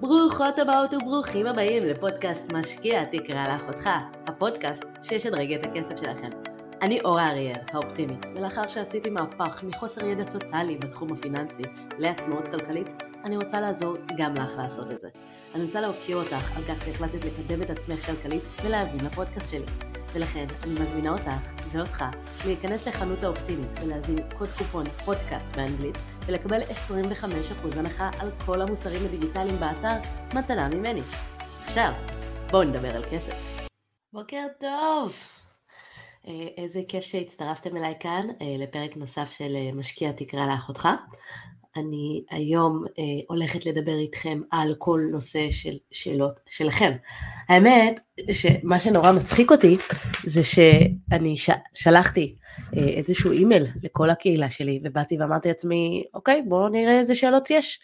ברוכות הבאות וברוכים הבאים לפודקאסט משקיע תקרא לאחותך, הפודקאסט שישדרג את הכסף שלכם. אני אורה אריאל, האופטימית, ולאחר שעשיתי מהפך מחוסר ידע טוטאלי בתחום הפיננסי לעצמאות כלכלית, אני רוצה לעזור גם לך לעשות את זה. אני רוצה להוקיר אותך על כך שהחלטת לקדם את עצמך כלכלית ולהאזין לפודקאסט שלי. ולכן אני מזמינה אותך ואותך להיכנס לחנות האופטימית ולהזין קוד קופון פודקאסט באנגלית ולקבל 25% הנחה על כל המוצרים הדיגיטליים באתר מתנה ממני. עכשיו, בואו נדבר על כסף. בוקר טוב! אה, איזה כיף שהצטרפתם אליי כאן אה, לפרק נוסף של אה, משקיע תקרא לאחותך. אני היום אה, הולכת לדבר איתכם על כל נושא של שאלות שלכם. האמת שמה שנורא מצחיק אותי זה שאני ש... שלחתי אה, איזשהו אימייל לכל הקהילה שלי ובאתי ואמרתי לעצמי אוקיי בואו נראה איזה שאלות יש.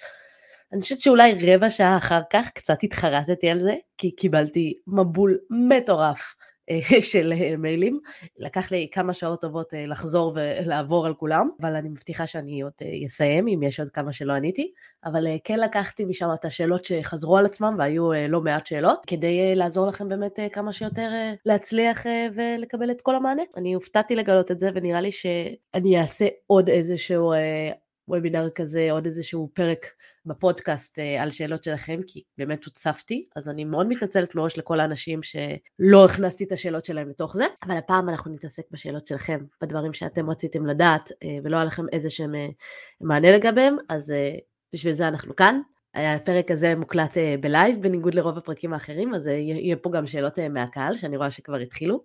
אני חושבת שאולי רבע שעה אחר כך קצת התחרטתי על זה כי קיבלתי מבול מטורף של אה, מיילים. לקח לי כמה שעות טובות אה, לחזור ולעבור על כולם, אבל אני מבטיחה שאני עוד אסיים אם יש עוד כמה שלא עניתי, אבל כן לקחתי משם את השאלות שחזרו על עצמם והיו לא מעט שאלות, כדי לעזור לכם באמת כמה שיותר להצליח ולקבל את כל המענה. אני הופתעתי לגלות את זה ונראה לי שאני אעשה עוד איזשהו וובינר כזה, עוד איזשהו פרק בפודקאסט אה, על שאלות שלכם, כי באמת הוצפתי, אז אני מאוד מתנצלת מראש לכל האנשים שלא הכנסתי את השאלות שלהם לתוך זה, אבל הפעם אנחנו נתעסק בשאלות שלכם, בדברים שאתם רציתם לדעת, אה, ולא היה לכם איזה שהם אה, מענה לגביהם, אז בשביל זה אנחנו כאן. הפרק הזה מוקלט בלייב, בניגוד לרוב הפרקים האחרים, אז יהיה פה גם שאלות מהקהל, שאני רואה שכבר התחילו,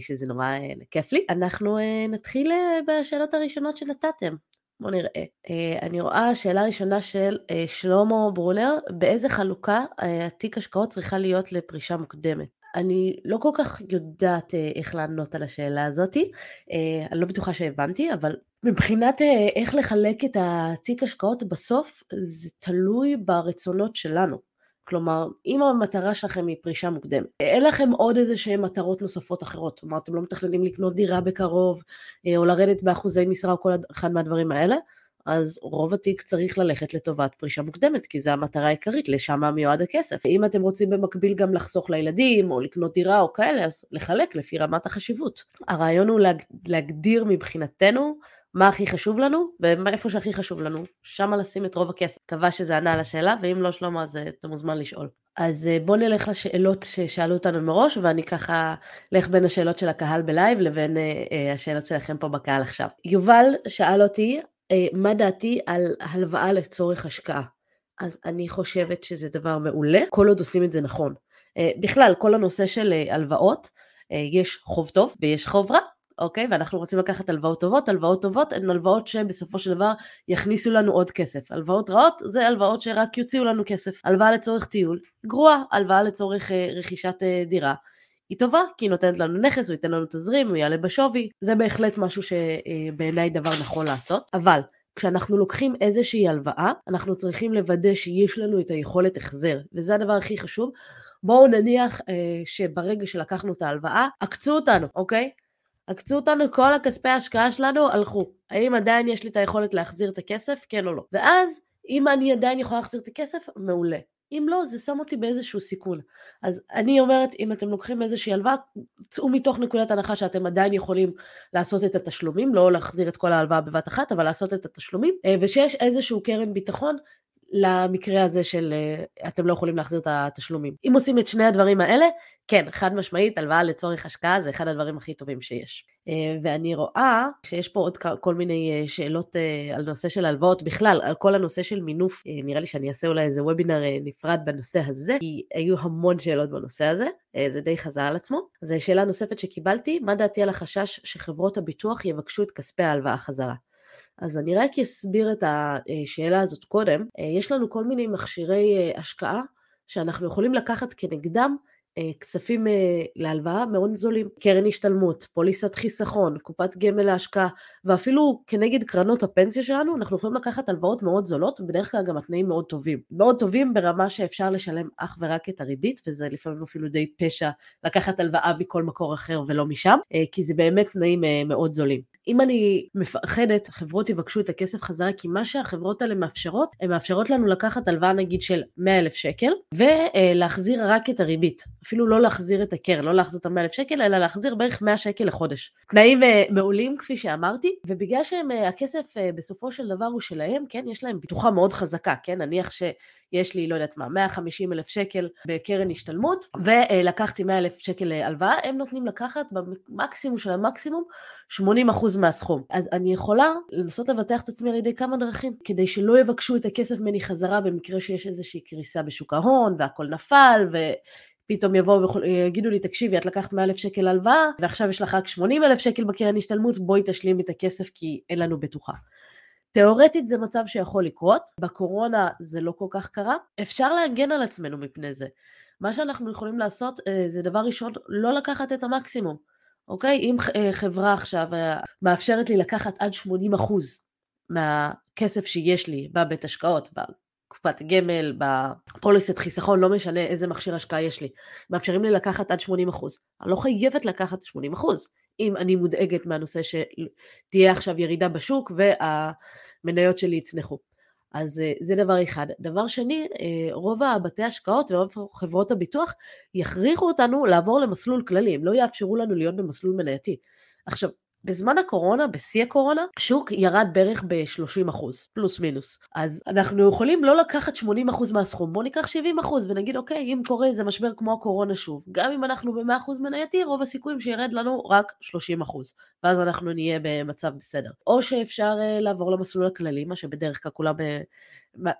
שזה נורא כיף לי. אנחנו נתחיל בשאלות הראשונות שנתתם. בואו נראה. אה, אני רואה שאלה ראשונה של אה, שלמה ברונר, באיזה חלוקה אה, התיק השקעות צריכה להיות לפרישה מוקדמת? אני לא כל כך יודעת איך לענות על השאלה הזאתי, אני לא בטוחה שהבנתי, אבל מבחינת איך לחלק את התיק השקעות בסוף, זה תלוי ברצונות שלנו. כלומר, אם המטרה שלכם היא פרישה מוקדמת, אין לכם עוד איזה שהן מטרות נוספות אחרות, כלומר אתם לא מתכננים לקנות דירה בקרוב, אה, או לרדת באחוזי משרה או כל אחד מהדברים האלה, אז רוב התיק צריך ללכת לטובת פרישה מוקדמת, כי זו המטרה העיקרית, לשם מיועד הכסף. אם אתם רוצים במקביל גם לחסוך לילדים, או לקנות דירה או כאלה, אז לחלק לפי רמת החשיבות. הרעיון הוא להג... להגדיר מבחינתנו מה הכי חשוב לנו, ואיפה שהכי חשוב לנו, שמה לשים את רוב הכסף. מקווה שזה ענה על השאלה, ואם לא שלמה אז אה, אתה מוזמן לשאול. אז אה, בואו נלך לשאלות ששאלו אותנו מראש, ואני ככה אלך בין השאלות של הקהל בלייב לבין אה, השאלות שלכם פה בקהל עכשיו. יובל שאל אותי, מה דעתי על הלוואה לצורך השקעה? אז אני חושבת שזה דבר מעולה, כל עוד עושים את זה נכון. בכלל, כל הנושא של הלוואות, יש חוב טוב ויש חוב רע, אוקיי? ואנחנו רוצים לקחת הלוואות טובות, הלוואות טובות הן הלוואות שבסופו של דבר יכניסו לנו עוד כסף. הלוואות רעות זה הלוואות שרק יוציאו לנו כסף. הלוואה לצורך טיול, גרועה, הלוואה לצורך אה, רכישת אה, דירה. היא טובה, כי היא נותנת לנו נכס, הוא ייתן לנו תזרים, הוא יעלה בשווי, זה בהחלט משהו שבעיניי דבר נכון לעשות, אבל כשאנחנו לוקחים איזושהי הלוואה, אנחנו צריכים לוודא שיש לנו את היכולת החזר, וזה הדבר הכי חשוב. בואו נניח אה, שברגע שלקחנו את ההלוואה, עקצו אותנו, אוקיי? עקצו אותנו, כל הכספי ההשקעה שלנו הלכו. האם עדיין יש לי את היכולת להחזיר את הכסף? כן או לא. ואז, אם אני עדיין יכולה להחזיר את הכסף, מעולה. אם לא, זה שם אותי באיזשהו סיכון. אז אני אומרת, אם אתם לוקחים איזושהי הלוואה, צאו מתוך נקודת הנחה שאתם עדיין יכולים לעשות את התשלומים, לא להחזיר את כל ההלוואה בבת אחת, אבל לעשות את התשלומים, אה, ושיש איזשהו קרן ביטחון למקרה הזה של אה, אתם לא יכולים להחזיר את התשלומים. אם עושים את שני הדברים האלה, כן, חד משמעית, הלוואה לצורך השקעה זה אחד הדברים הכי טובים שיש. אה, ואני רואה שיש פה עוד כל מיני אה, שאלות על נושא של הלוואות בכלל, על כל הנושא של מינוף, נראה לי שאני אעשה אולי איזה וובינר נפרד בנושא הזה, כי היו המון שאלות בנושא הזה, זה די חזר על עצמו. אז שאלה נוספת שקיבלתי, מה דעתי על החשש שחברות הביטוח יבקשו את כספי ההלוואה חזרה? אז אני רק אסביר את השאלה הזאת קודם. יש לנו כל מיני מכשירי השקעה שאנחנו יכולים לקחת כנגדם אה, כספים אה, להלוואה מאוד זולים, קרן השתלמות, פוליסת חיסכון, קופת גמל להשקעה, ואפילו כנגד קרנות הפנסיה שלנו, אנחנו יכולים לקחת הלוואות מאוד זולות, בדרך כלל גם התנאים מאוד טובים. מאוד טובים ברמה שאפשר לשלם אך ורק את הריבית, וזה לפעמים אפילו די פשע לקחת הלוואה מכל מקור אחר ולא משם, אה, כי זה באמת תנאים מאוד זולים. אם אני מפחדת, חברות יבקשו את הכסף חזרה, כי מה שהחברות האלה מאפשרות, הן מאפשרות לנו לקחת הלוואה נגיד של 100 אלף שקל, ולהחזיר רק את הריבית. אפילו לא להחזיר את הקרן, לא להחזיר את ה-100 אלף שקל, אלא להחזיר בערך 100 שקל לחודש. תנאים אה, מעולים, כפי שאמרתי, ובגלל שהכסף אה, בסופו של דבר הוא שלהם, כן, יש להם ביטוחה מאוד חזקה, כן, נניח ש... יש לי, לא יודעת מה, 150 אלף שקל בקרן השתלמות, ולקחתי 100 אלף שקל הלוואה, הם נותנים לקחת במקסימום של המקסימום 80 אחוז מהסכום. אז אני יכולה לנסות לבטח את עצמי על ידי כמה דרכים, כדי שלא יבקשו את הכסף ממני חזרה במקרה שיש איזושהי קריסה בשוק ההון, והכל נפל, ו... פתאום יבואו ויגידו לי, תקשיבי, את לקחת 100 אלף שקל הלוואה, ועכשיו יש לך רק 80 אלף שקל בקרן השתלמות, בואי תשלימי את הכסף כי אין לנו בטוחה. תאורטית זה מצב שיכול לקרות, בקורונה זה לא כל כך קרה, אפשר להגן על עצמנו מפני זה. מה שאנחנו יכולים לעשות אה, זה דבר ראשון, לא לקחת את המקסימום, אוקיי? אם אה, חברה עכשיו אה, מאפשרת לי לקחת עד 80% מהכסף שיש לי בבית השקעות, בקופת גמל, בפוליסט חיסכון, לא משנה איזה מכשיר השקעה יש לי, מאפשרים לי לקחת עד 80%. אני לא חייבת לקחת 80%. אם אני מודאגת מהנושא שתהיה עכשיו ירידה בשוק וה... המניות שלי יצנחו. אז אה, זה דבר אחד. דבר שני, אה, רוב הבתי השקעות ורוב חברות הביטוח יכריחו אותנו לעבור למסלול כללי, הם לא יאפשרו לנו להיות במסלול מנייתי. עכשיו, בזמן הקורונה, בשיא הקורונה, שוק ירד בערך ב-30 אחוז, פלוס מינוס. אז אנחנו יכולים לא לקחת 80 אחוז מהסכום, בואו ניקח 70 אחוז ונגיד, אוקיי, אם קורה איזה משבר כמו הקורונה שוב, גם אם אנחנו ב-100 אחוז מנייתי, רוב הסיכויים שירד לנו רק 30 אחוז, ואז אנחנו נהיה במצב בסדר. או שאפשר uh, לעבור למסלול הכללי, מה שבדרך כלל כולם... Uh,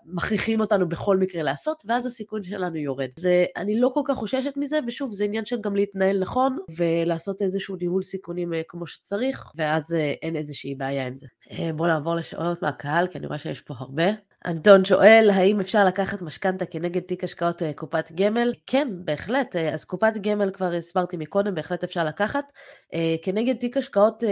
מכריחים אותנו בכל מקרה לעשות, ואז הסיכון שלנו יורד. זה, אני לא כל כך חוששת מזה, ושוב, זה עניין של גם להתנהל נכון, ולעשות איזשהו ניהול סיכונים אה, כמו שצריך, ואז אה, אין איזושהי בעיה עם זה. אה, בואו נעבור לשאלות מהקהל, כי אני רואה שיש פה הרבה. אנטון שואל, האם אפשר לקחת משכנתה כנגד תיק השקעות קופת גמל? כן, בהחלט. אז קופת גמל כבר הסברתי מקודם, בהחלט אפשר לקחת. כנגד תיק השקעות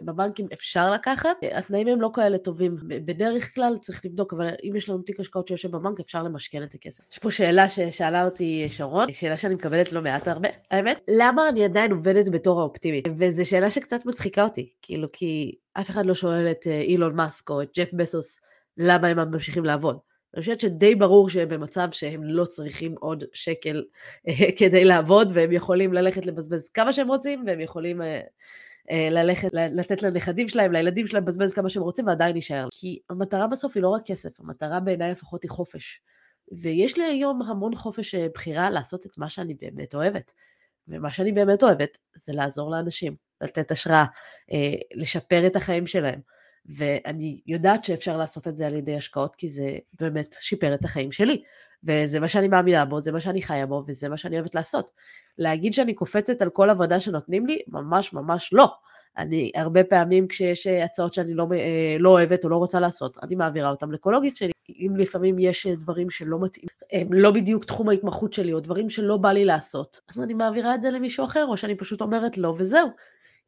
בבנקים אפשר לקחת, התנאים הם לא כאלה טובים. בדרך כלל צריך לבדוק, אבל אם יש לנו תיק השקעות שיושב בבנק, אפשר למשכן את הכסף. יש פה שאלה ששאלה אותי שרון, שאלה שאני מקבלת לא מעט הרבה, האמת, למה אני עדיין עובדת בתור האופטימית? וזו שאלה שקצת מצחיקה אותי, כאילו, כי אף אחד לא שואל את אה, אילון מאסק או את ג'ף בסוס, למה הם ממשיכים לעבוד. אני חושבת שדי ברור שהם במצב שהם לא צריכים עוד שקל אה, כדי לעבוד, והם יכולים ללכת לבזבז כמה שהם רוצים, והם יכולים... אה, ללכת, לתת לנכדים שלהם, לילדים שלהם, לבזבז כמה שהם רוצים ועדיין יישאר. כי המטרה בסוף היא לא רק כסף, המטרה בעיניי לפחות היא חופש. ויש לי היום המון חופש אה, בחירה לעשות את מה שאני באמת אוהבת. ומה שאני באמת אוהבת זה לעזור לאנשים, לתת השראה, אה, לשפר את החיים שלהם. ואני יודעת שאפשר לעשות את זה על ידי השקעות, כי זה באמת שיפר את החיים שלי. וזה מה שאני מאמינה בו, זה מה שאני חיה בו, וזה מה שאני אוהבת לעשות. להגיד שאני קופצת על כל עבודה שנותנים לי, ממש ממש לא. אני הרבה פעמים כשיש הצעות שאני לא, אה, לא אוהבת או לא רוצה לעשות, אני מעבירה אותן לקולוגית שלי. אם לפעמים יש דברים שלא מתאים, הם לא בדיוק תחום ההתמחות שלי, או דברים שלא בא לי לעשות, אז אני מעבירה את זה למישהו אחר, או שאני פשוט אומרת לא וזהו.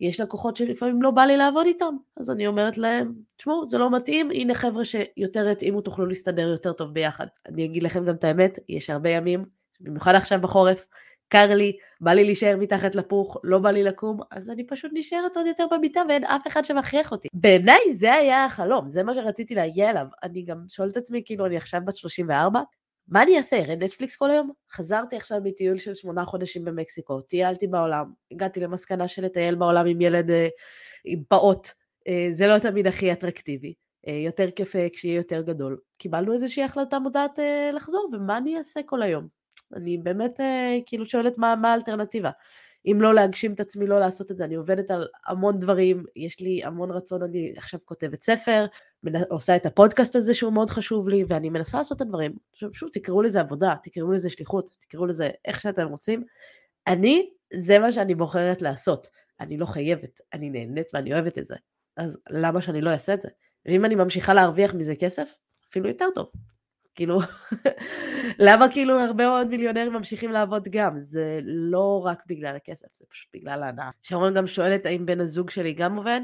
יש לקוחות שלפעמים לא בא לי לעבוד איתם, אז אני אומרת להם, תשמעו, זה לא מתאים, הנה חבר'ה שיותר יתאימו, תוכלו להסתדר יותר טוב ביחד. אני אגיד לכם גם את האמת, יש הרבה ימים, במיוחד עכשיו בחורף, קר לי, בא לי להישאר מתחת לפוך, לא בא לי לקום, אז אני פשוט נשארת עוד יותר במיטה ואין אף אחד שמכריח אותי. בעיניי זה היה החלום, זה מה שרציתי להגיע אליו. אני גם שואלת את עצמי, כאילו אני עכשיו בת 34, מה אני אעשה, ארד נטפליקס כל היום? חזרתי עכשיו מטיול של שמונה חודשים במקסיקו, טיילתי בעולם, הגעתי למסקנה של לטייל בעולם עם ילד, אה, עם פעוט, אה, זה לא תמיד הכי אטרקטיבי. אה, יותר כיף כשיהיה יותר גדול. קיבלנו איזושהי החלטה מודעת לחזור, ומה אני אעשה כל היום? אני באמת כאילו שואלת מה, מה האלטרנטיבה. אם לא להגשים את עצמי, לא לעשות את זה. אני עובדת על המון דברים, יש לי המון רצון, אני עכשיו כותבת ספר, עושה את הפודקאסט הזה שהוא מאוד חשוב לי, ואני מנסה לעשות את הדברים. עכשיו שוב, תקראו לזה עבודה, תקראו לזה שליחות, תקראו לזה איך שאתם רוצים. אני, זה מה שאני בוחרת לעשות. אני לא חייבת, אני נהנית ואני אוהבת את זה. אז למה שאני לא אעשה את זה? ואם אני ממשיכה להרוויח מזה כסף, אפילו יותר טוב. כאילו, למה כאילו הרבה מאוד מיליונרים ממשיכים לעבוד גם? זה לא רק בגלל הכסף, זה פשוט בגלל ההנאה. שרון גם שואלת האם בן הזוג שלי גם עובד.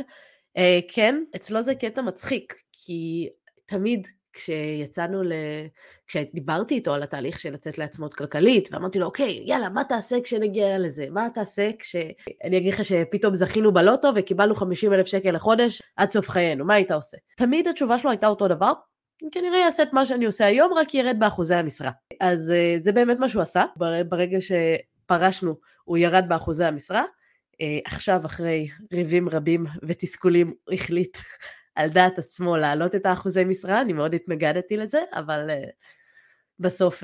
Uh, כן, אצלו זה קטע מצחיק, כי תמיד כשיצאנו ל... כשדיברתי איתו על התהליך של לצאת לעצמאות כלכלית, ואמרתי לו, אוקיי, יאללה, מה תעשה כשנגיע לזה? מה תעשה כש... אני אגיד לך שפתאום זכינו בלוטו וקיבלנו 50 אלף שקל לחודש עד סוף חיינו, מה היית עושה? תמיד התשובה שלו הייתה אותו דבר, כנראה יעשה את מה שאני עושה היום, רק ירד באחוזי המשרה. אז אה, זה באמת מה שהוא עשה, ברגע שפרשנו הוא ירד באחוזי המשרה, אה, עכשיו אחרי ריבים רבים ותסכולים הוא החליט על דעת עצמו להעלות את האחוזי משרה, אני מאוד התנגדתי לזה, אבל uh, בסוף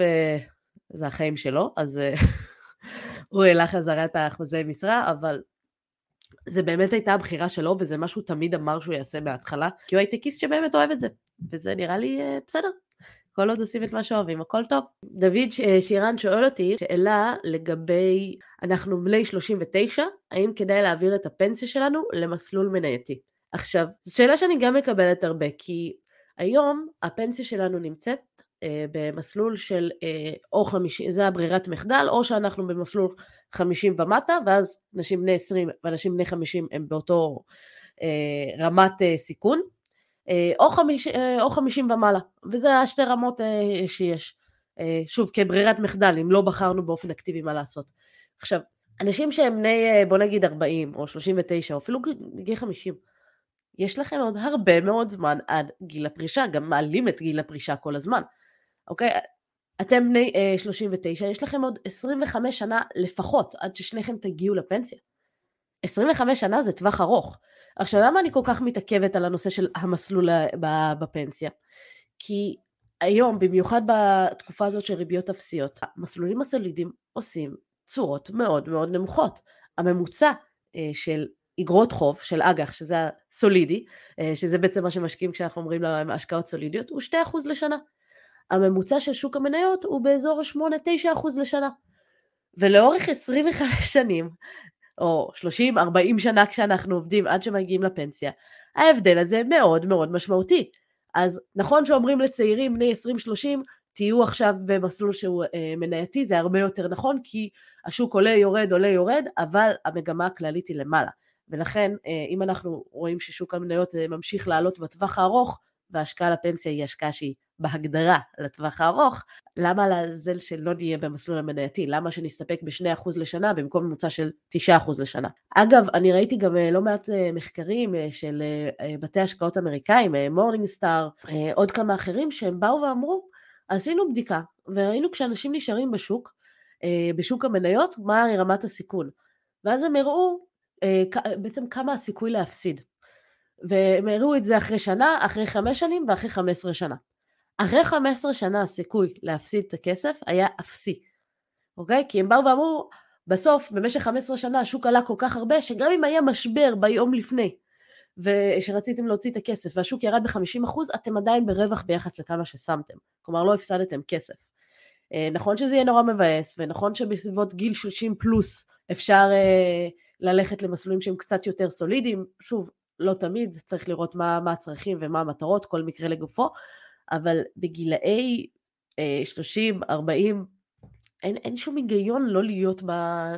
זה החיים שלו, אז הוא העלה חזרה את האחוזי משרה, אבל זה באמת הייתה הבחירה שלו, וזה מה שהוא תמיד אמר שהוא יעשה מההתחלה, כי הוא הייטקיסט שבאמת אוהב את זה, וזה נראה לי uh, בסדר. כל עוד עושים את מה שאוהבים, הכל טוב. דוד שירן שואל אותי שאלה לגבי, אנחנו בני 39, האם כדאי להעביר את הפנסיה שלנו למסלול מנייתי? עכשיו, זו שאלה שאני גם מקבלת הרבה, כי היום הפנסיה שלנו נמצאת אה, במסלול של אה, או 50, זה הברירת מחדל, או שאנחנו במסלול 50 ומטה, ואז אנשים בני 20 ואנשים בני 50 הם באותו אה, רמת אה, סיכון, אה, או, 50, אה, או 50 ומעלה, וזה השתי רמות אה, שיש. אה, שוב, כברירת מחדל, אם לא בחרנו באופן אקטיבי מה לעשות. עכשיו, אנשים שהם בני, אה, בוא נגיד 40 או 39, או אפילו גיל 50, יש לכם עוד הרבה מאוד זמן עד גיל הפרישה, גם מעלים את גיל הפרישה כל הזמן, אוקיי? אתם בני אה, 39, יש לכם עוד 25 שנה לפחות עד ששניכם תגיעו לפנסיה. 25 שנה זה טווח ארוך. עכשיו למה אני כל כך מתעכבת על הנושא של המסלול בפנסיה? כי היום, במיוחד בתקופה הזאת של ריביות אפסיות, המסלולים הסולידיים עושים צורות מאוד מאוד נמוכות. הממוצע אה, של אגרות חוב של אג"ח, שזה הסולידי, אה, שזה בעצם מה שמשקיעים כשאנחנו אומרים להם השקעות סולידיות, הוא 2% לשנה. הממוצע של שוק המניות הוא באזור ה-8-9% לשנה. ולאורך 25 שנים, או 30-40 שנה כשאנחנו עובדים עד שמגיעים לפנסיה, ההבדל הזה מאוד מאוד משמעותי. אז נכון שאומרים לצעירים בני 20-30, תהיו עכשיו במסלול שהוא אה, מנייתי, זה הרבה יותר נכון, כי השוק עולה יורד עולה יורד, אבל המגמה הכללית היא למעלה. ולכן אה, אם אנחנו רואים ששוק המניות אה, ממשיך לעלות בטווח הארוך, וההשקעה לפנסיה היא השקעה שהיא בהגדרה לטווח הארוך, למה לעזל שלא נהיה במסלול המנייתי? למה שנסתפק ב-2% לשנה במקום ממוצע של 9% לשנה? אגב, אני ראיתי גם אה, לא מעט מחקרים של בתי השקעות אמריקאים, Morningstar, עוד כמה אחרים, שהם באו ואמרו, עשינו בדיקה, וראינו כשאנשים נשארים בשוק, בשוק המניות, מה רמת הסיכון. ואז הם הראו אה, בעצם כמה הסיכוי להפסיד. והם הראו את זה אחרי שנה, אחרי חמש שנים ואחרי חמש עשרה שנה. אחרי חמש עשרה שנה הסיכוי להפסיד את הכסף היה אפסי, אוקיי? כי הם באו ואמרו, בסוף, במשך חמש עשרה שנה השוק עלה כל כך הרבה, שגם אם היה משבר ביום לפני, ושרציתם להוציא את הכסף והשוק ירד ב-50%, אתם עדיין ברווח ביחס לכמה ששמתם. כלומר, לא הפסדתם כסף. אה, נכון שזה יהיה נורא מבאס, ונכון שבסביבות גיל 30 פלוס אפשר אה, ללכת למסלולים שהם קצת יותר סולידיים, שוב, לא תמיד, צריך לראות מה, מה הצרכים ומה המטרות, כל מקרה לגופו, אבל בגילאי אה, 30, 40, אין, אין שום היגיון לא להיות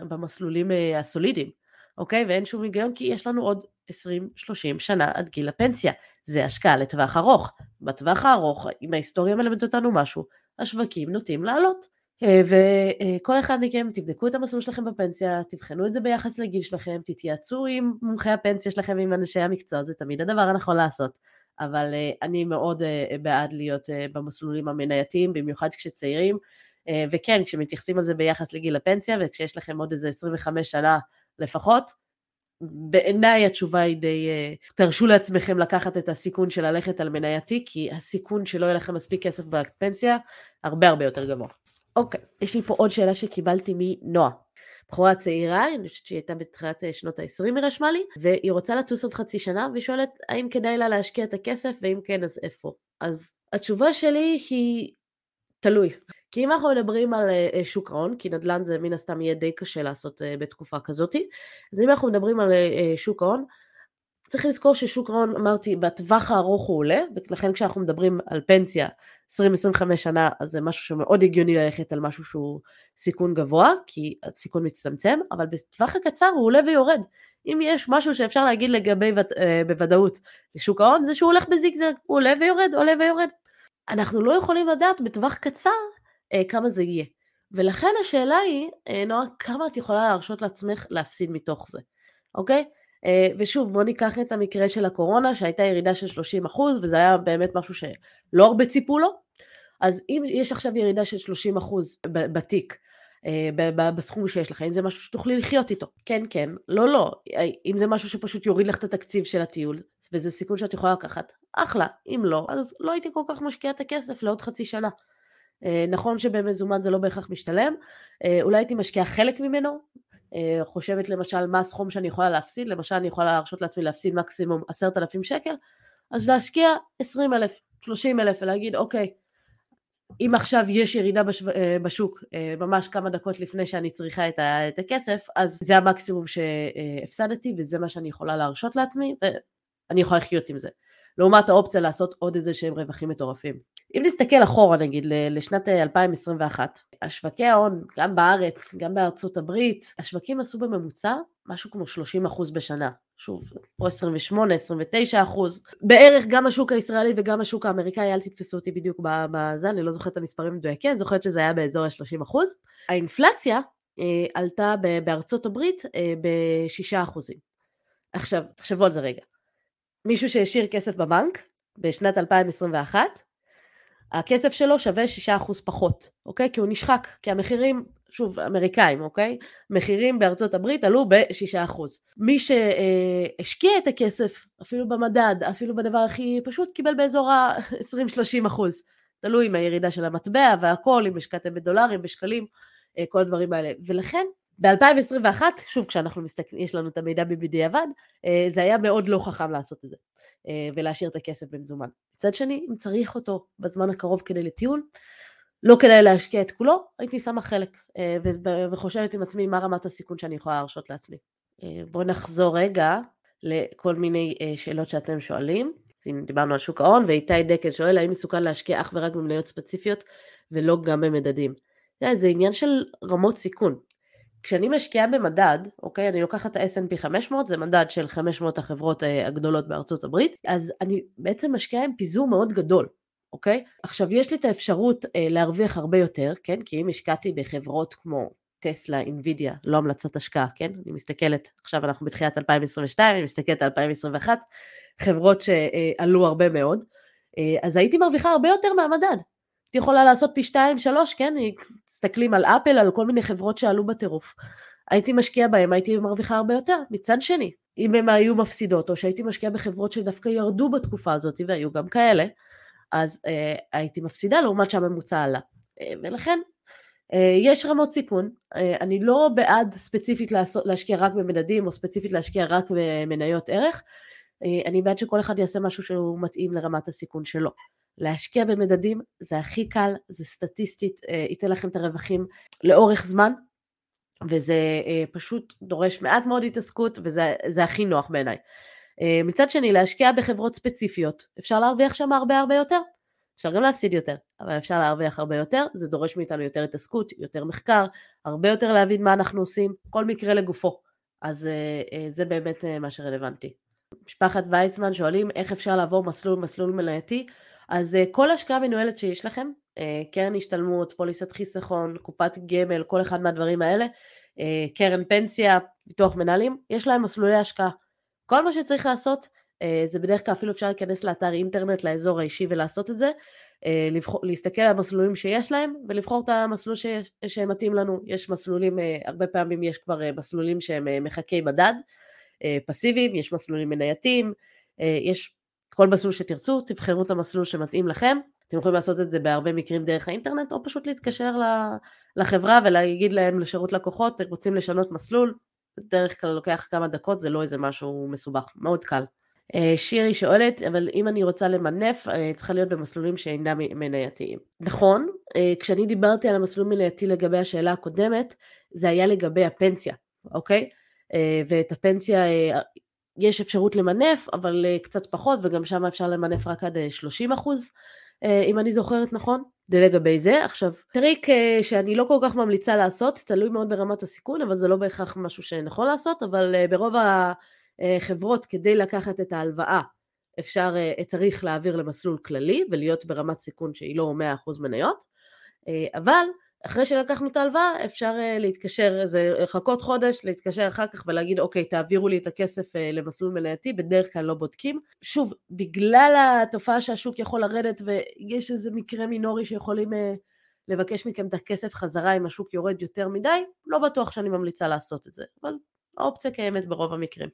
במסלולים אה, הסולידיים, אוקיי? ואין שום היגיון כי יש לנו עוד 20-30 שנה עד גיל הפנסיה. זה השקעה לטווח ארוך. בטווח הארוך, אם ההיסטוריה מלמדת אותנו משהו, השווקים נוטים לעלות. אה, וכל אחד מכם תבדקו את המסלול שלכם בפנסיה, תבחנו את זה ביחס לגיל שלכם, תתייעצו עם מומחי הפנסיה שלכם ועם אנשי המקצוע, זה תמיד הדבר הנכון לעשות. אבל אה, אני מאוד אה, בעד להיות במסלולים המנייתיים, במיוחד כשצעירים, וכן, כשמתייחסים על זה ביחס לגיל הפנסיה, וכשיש לכם עוד איזה 25 שנה לפחות, בעיניי התשובה היא די, תרשו לעצמכם לקחת את הסיכון של ללכת על מנייתי, כי הסיכון שלא יהיה לכם מספיק כסף בפנסיה, הרבה הרבה יותר גבוה. אוקיי, יש לי פה עוד שאלה שקיבלתי מנועה. בחורה צעירה, אני חושבת שהיא הייתה בתחילת אה, שנות ה-20 היא רשמה לי, והיא רוצה לטוס עוד חצי שנה, והיא שואלת האם כדאי לה להשקיע את הכסף, ואם כן אז איפה. אז התשובה שלי היא תלוי. כי אם אנחנו מדברים על אה, אה, שוק ההון, כי נדל"ן זה מן הסתם יהיה די קשה לעשות בתקופה כזאת, אז אם אנחנו מדברים על שוק ההון, צריך לזכור ששוק ההון, אמרתי, בטווח הארוך הוא עולה, ולכן כשאנחנו מדברים על פנסיה 20-25 שנה, אז זה משהו שמאוד הגיוני ללכת על משהו שהוא סיכון גבוה, כי הסיכון מצטמצם, אבל בטווח הקצר הוא עולה ויורד. אם יש משהו שאפשר להגיד לגבי uh, בוודאות לשוק ההון, זה שהוא הולך בזיגזג, הוא עולה ויורד, עולה ויורד. אנחנו לא יכולים לדעת בטווח קצר אה, כמה זה יהיה. ולכן השאלה היא, אה, נועה, כמה את יכולה להרשות לעצמך להפסיד מתוך זה, אוקיי? אה, ושוב, בואו ניקח את המקרה של הקורונה, שהייתה ירידה של 30 אחוז, וזה היה באמת משהו שלא הרבה ציפו לו, אז אם יש עכשיו ירידה של 30 אחוז בתיק, אה, בסכום שיש לך, אם זה משהו שתוכלי לחיות איתו, כן, כן, לא, לא, אם זה משהו שפשוט יוריד לך את התקציב של הטיול, וזה סיכון שאת יכולה לקחת, אחלה, אם לא, אז לא הייתי כל כך משקיעה את הכסף לעוד חצי שנה. אה, נכון שבמזומן זה לא בהכרח משתלם, אולי הייתי משקיעה חלק ממנו, חושבת למשל מה הסכום שאני יכולה להפסיד, למשל אני יכולה להרשות לעצמי להפסיד מקסימום עשרת אלפים שקל, אז להשקיע עשרים אלף, שלושים אלף ולהגיד אוקיי, אם עכשיו יש ירידה בשוק ממש כמה דקות לפני שאני צריכה את הכסף, אז זה המקסימום שהפסדתי וזה מה שאני יכולה להרשות לעצמי ואני יכולה לחיות עם זה. לעומת האופציה לעשות עוד איזה שהם רווחים מטורפים. אם נסתכל אחורה נגיד לשנת 2021, השווקי ההון, גם בארץ, גם בארצות הברית, השווקים עשו בממוצע משהו כמו 30% בשנה. שוב, או 28, 29 אחוז. בערך גם השוק הישראלי וגם השוק האמריקאי, אל תתפסו אותי בדיוק בזה, אני לא זוכרת את המספרים מדויקים, אני זוכרת שזה היה באזור ה-30 אחוז. האינפלציה אה, עלתה בארצות הברית אה, ב-6 אחוזים. עכשיו, תחשבו על זה רגע. מישהו שהשאיר כסף בבנק בשנת 2021, הכסף שלו שווה 6% פחות, אוקיי? כי הוא נשחק, כי המחירים, שוב, אמריקאים, אוקיי? מחירים בארצות הברית עלו ב-6%. מי שהשקיע את הכסף, אפילו במדד, אפילו בדבר הכי פשוט, קיבל באזור ה-20-30%. תלוי עם הירידה של המטבע והכל, אם השקעתם בדולרים, בשקלים, אה, כל הדברים האלה. ולכן, ב-2021, שוב, כשאנחנו מסתכלים, יש לנו את המידע בדיעבד, אה, זה היה מאוד לא חכם לעשות את זה. אה, ולהשאיר את הכסף במזומן. מצד שני, אם צריך אותו בזמן הקרוב כדי לטיול, לא כדאי להשקיע את כולו, הייתי שמה חלק אה, וחושבת עם עצמי מה רמת הסיכון שאני יכולה להרשות לעצמי. בואו נחזור רגע לכל מיני שאלות שאתם שואלים. הנה דיברנו על שוק ההון ואיתי דקל שואל האם מסוכן להשקיע אך ורק במניות ספציפיות ולא גם במדדים. זה עניין של רמות סיכון. כשאני משקיעה במדד, אוקיי, אני לוקחת את ה-S&P 500, זה מדד של 500 החברות אה, הגדולות בארצות הברית, אז אני בעצם משקיעה עם פיזור מאוד גדול, אוקיי? עכשיו יש לי את האפשרות אה, להרוויח הרבה יותר, כן? כי אם השקעתי בחברות כמו טסלה, אינווידיה, לא המלצת השקעה, כן? אני מסתכלת, עכשיו אנחנו בתחילת 2022, אני מסתכלת על 2021, חברות שעלו הרבה מאוד, אה, אז הייתי מרוויחה הרבה יותר מהמדד, הייתי יכולה לעשות פי שתיים, שלוש, כן? מסתכלים על אפל, על כל מיני חברות שעלו בטירוף. הייתי משקיעה בהם, הייתי מרוויחה הרבה יותר. מצד שני, אם הן היו מפסידות, או שהייתי משקיעה בחברות שדווקא ירדו בתקופה הזאת, והיו גם כאלה, אז אה, הייתי מפסידה לעומת שהממוצע עלה. אה, ולכן, אה, יש רמות סיכון. אה, אני לא בעד ספציפית לעשות, להשקיע רק במדדים, או ספציפית להשקיע רק במניות ערך. אה, אני בעד שכל אחד יעשה משהו שהוא מתאים לרמת הסיכון שלו. להשקיע במדדים זה הכי קל, זה סטטיסטית, אה, ייתן לכם את הרווחים לאורך זמן, וזה אה, פשוט דורש מעט מאוד התעסקות, וזה הכי נוח בעיניי. אה, מצד שני, להשקיע בחברות ספציפיות, אפשר להרוויח שם הרבה הרבה יותר. אפשר גם להפסיד יותר, אבל אפשר להרוויח הרבה יותר, זה דורש מאיתנו יותר התעסקות, יותר מחקר, הרבה יותר להבין מה אנחנו עושים, כל מקרה לגופו. אז זה באמת מה שרלוונטי. משפחת ויצמן שואלים איך אפשר לעבור מסלול מסלול מנייתי אז אה, כל השקעה מנוהלת שיש לכם, אה, קרן השתלמות, פוליסת חיסכון, קופת גמל, כל אחד מהדברים האלה, אה, קרן פנסיה, ביטוח מנהלים, יש להם מסלולי השקעה. כל מה שצריך לעשות, זה בדרך כלל אפילו אפשר להיכנס לאתר אינטרנט לאזור האישי ולעשות את זה, לבחור, להסתכל על המסלולים שיש להם ולבחור את המסלול שיש, שמתאים לנו. יש מסלולים, הרבה פעמים יש כבר מסלולים שהם מחכי מדד, פסיביים, יש מסלולים מנייתים, יש כל מסלול שתרצו, תבחרו את המסלול שמתאים לכם. אתם יכולים לעשות את זה בהרבה מקרים דרך האינטרנט, או פשוט להתקשר לחברה ולהגיד להם לשירות לקוחות, אתם רוצים לשנות מסלול, בדרך כלל לוקח כמה דקות, זה לא איזה משהו מסובך, מאוד קל. אה, שירי שואלת, אבל אם אני רוצה למנף, אה, צריכה להיות במסלולים שאינם מנייתיים. נכון, אה, כשאני דיברתי על המסלול מנייתי לגבי השאלה הקודמת, זה היה לגבי הפנסיה, אוקיי? ואת הפנסיה יש אפשרות למנף, אבל uh, קצת פחות, וגם שם אפשר למנף רק עד 30 אה, אחוז, uh, אם אני זוכרת נכון. זה לגבי זה. עכשיו, טריק שאני לא כל כך ממליצה לעשות, תלוי מאוד ברמת הסיכון, אבל זה לא בהכרח משהו שנכון לעשות, אבל ברוב החברות, כדי לקחת את ההלוואה אפשר, צריך להעביר למסלול כללי ולהיות ברמת סיכון שהיא לא 100% מניות, אבל אחרי שלקחנו את ההלוואה אפשר להתקשר, זה לחכות חודש, להתקשר אחר כך ולהגיד אוקיי תעבירו לי את הכסף למסלול מנייתי, בדרך כלל לא בודקים. שוב, בגלל התופעה שהשוק יכול לרדת ויש איזה מקרה מינורי שיכולים לבקש מכם את הכסף חזרה אם השוק יורד יותר מדי, לא בטוח שאני ממליצה לעשות את זה, אבל האופציה קיימת ברוב המקרים.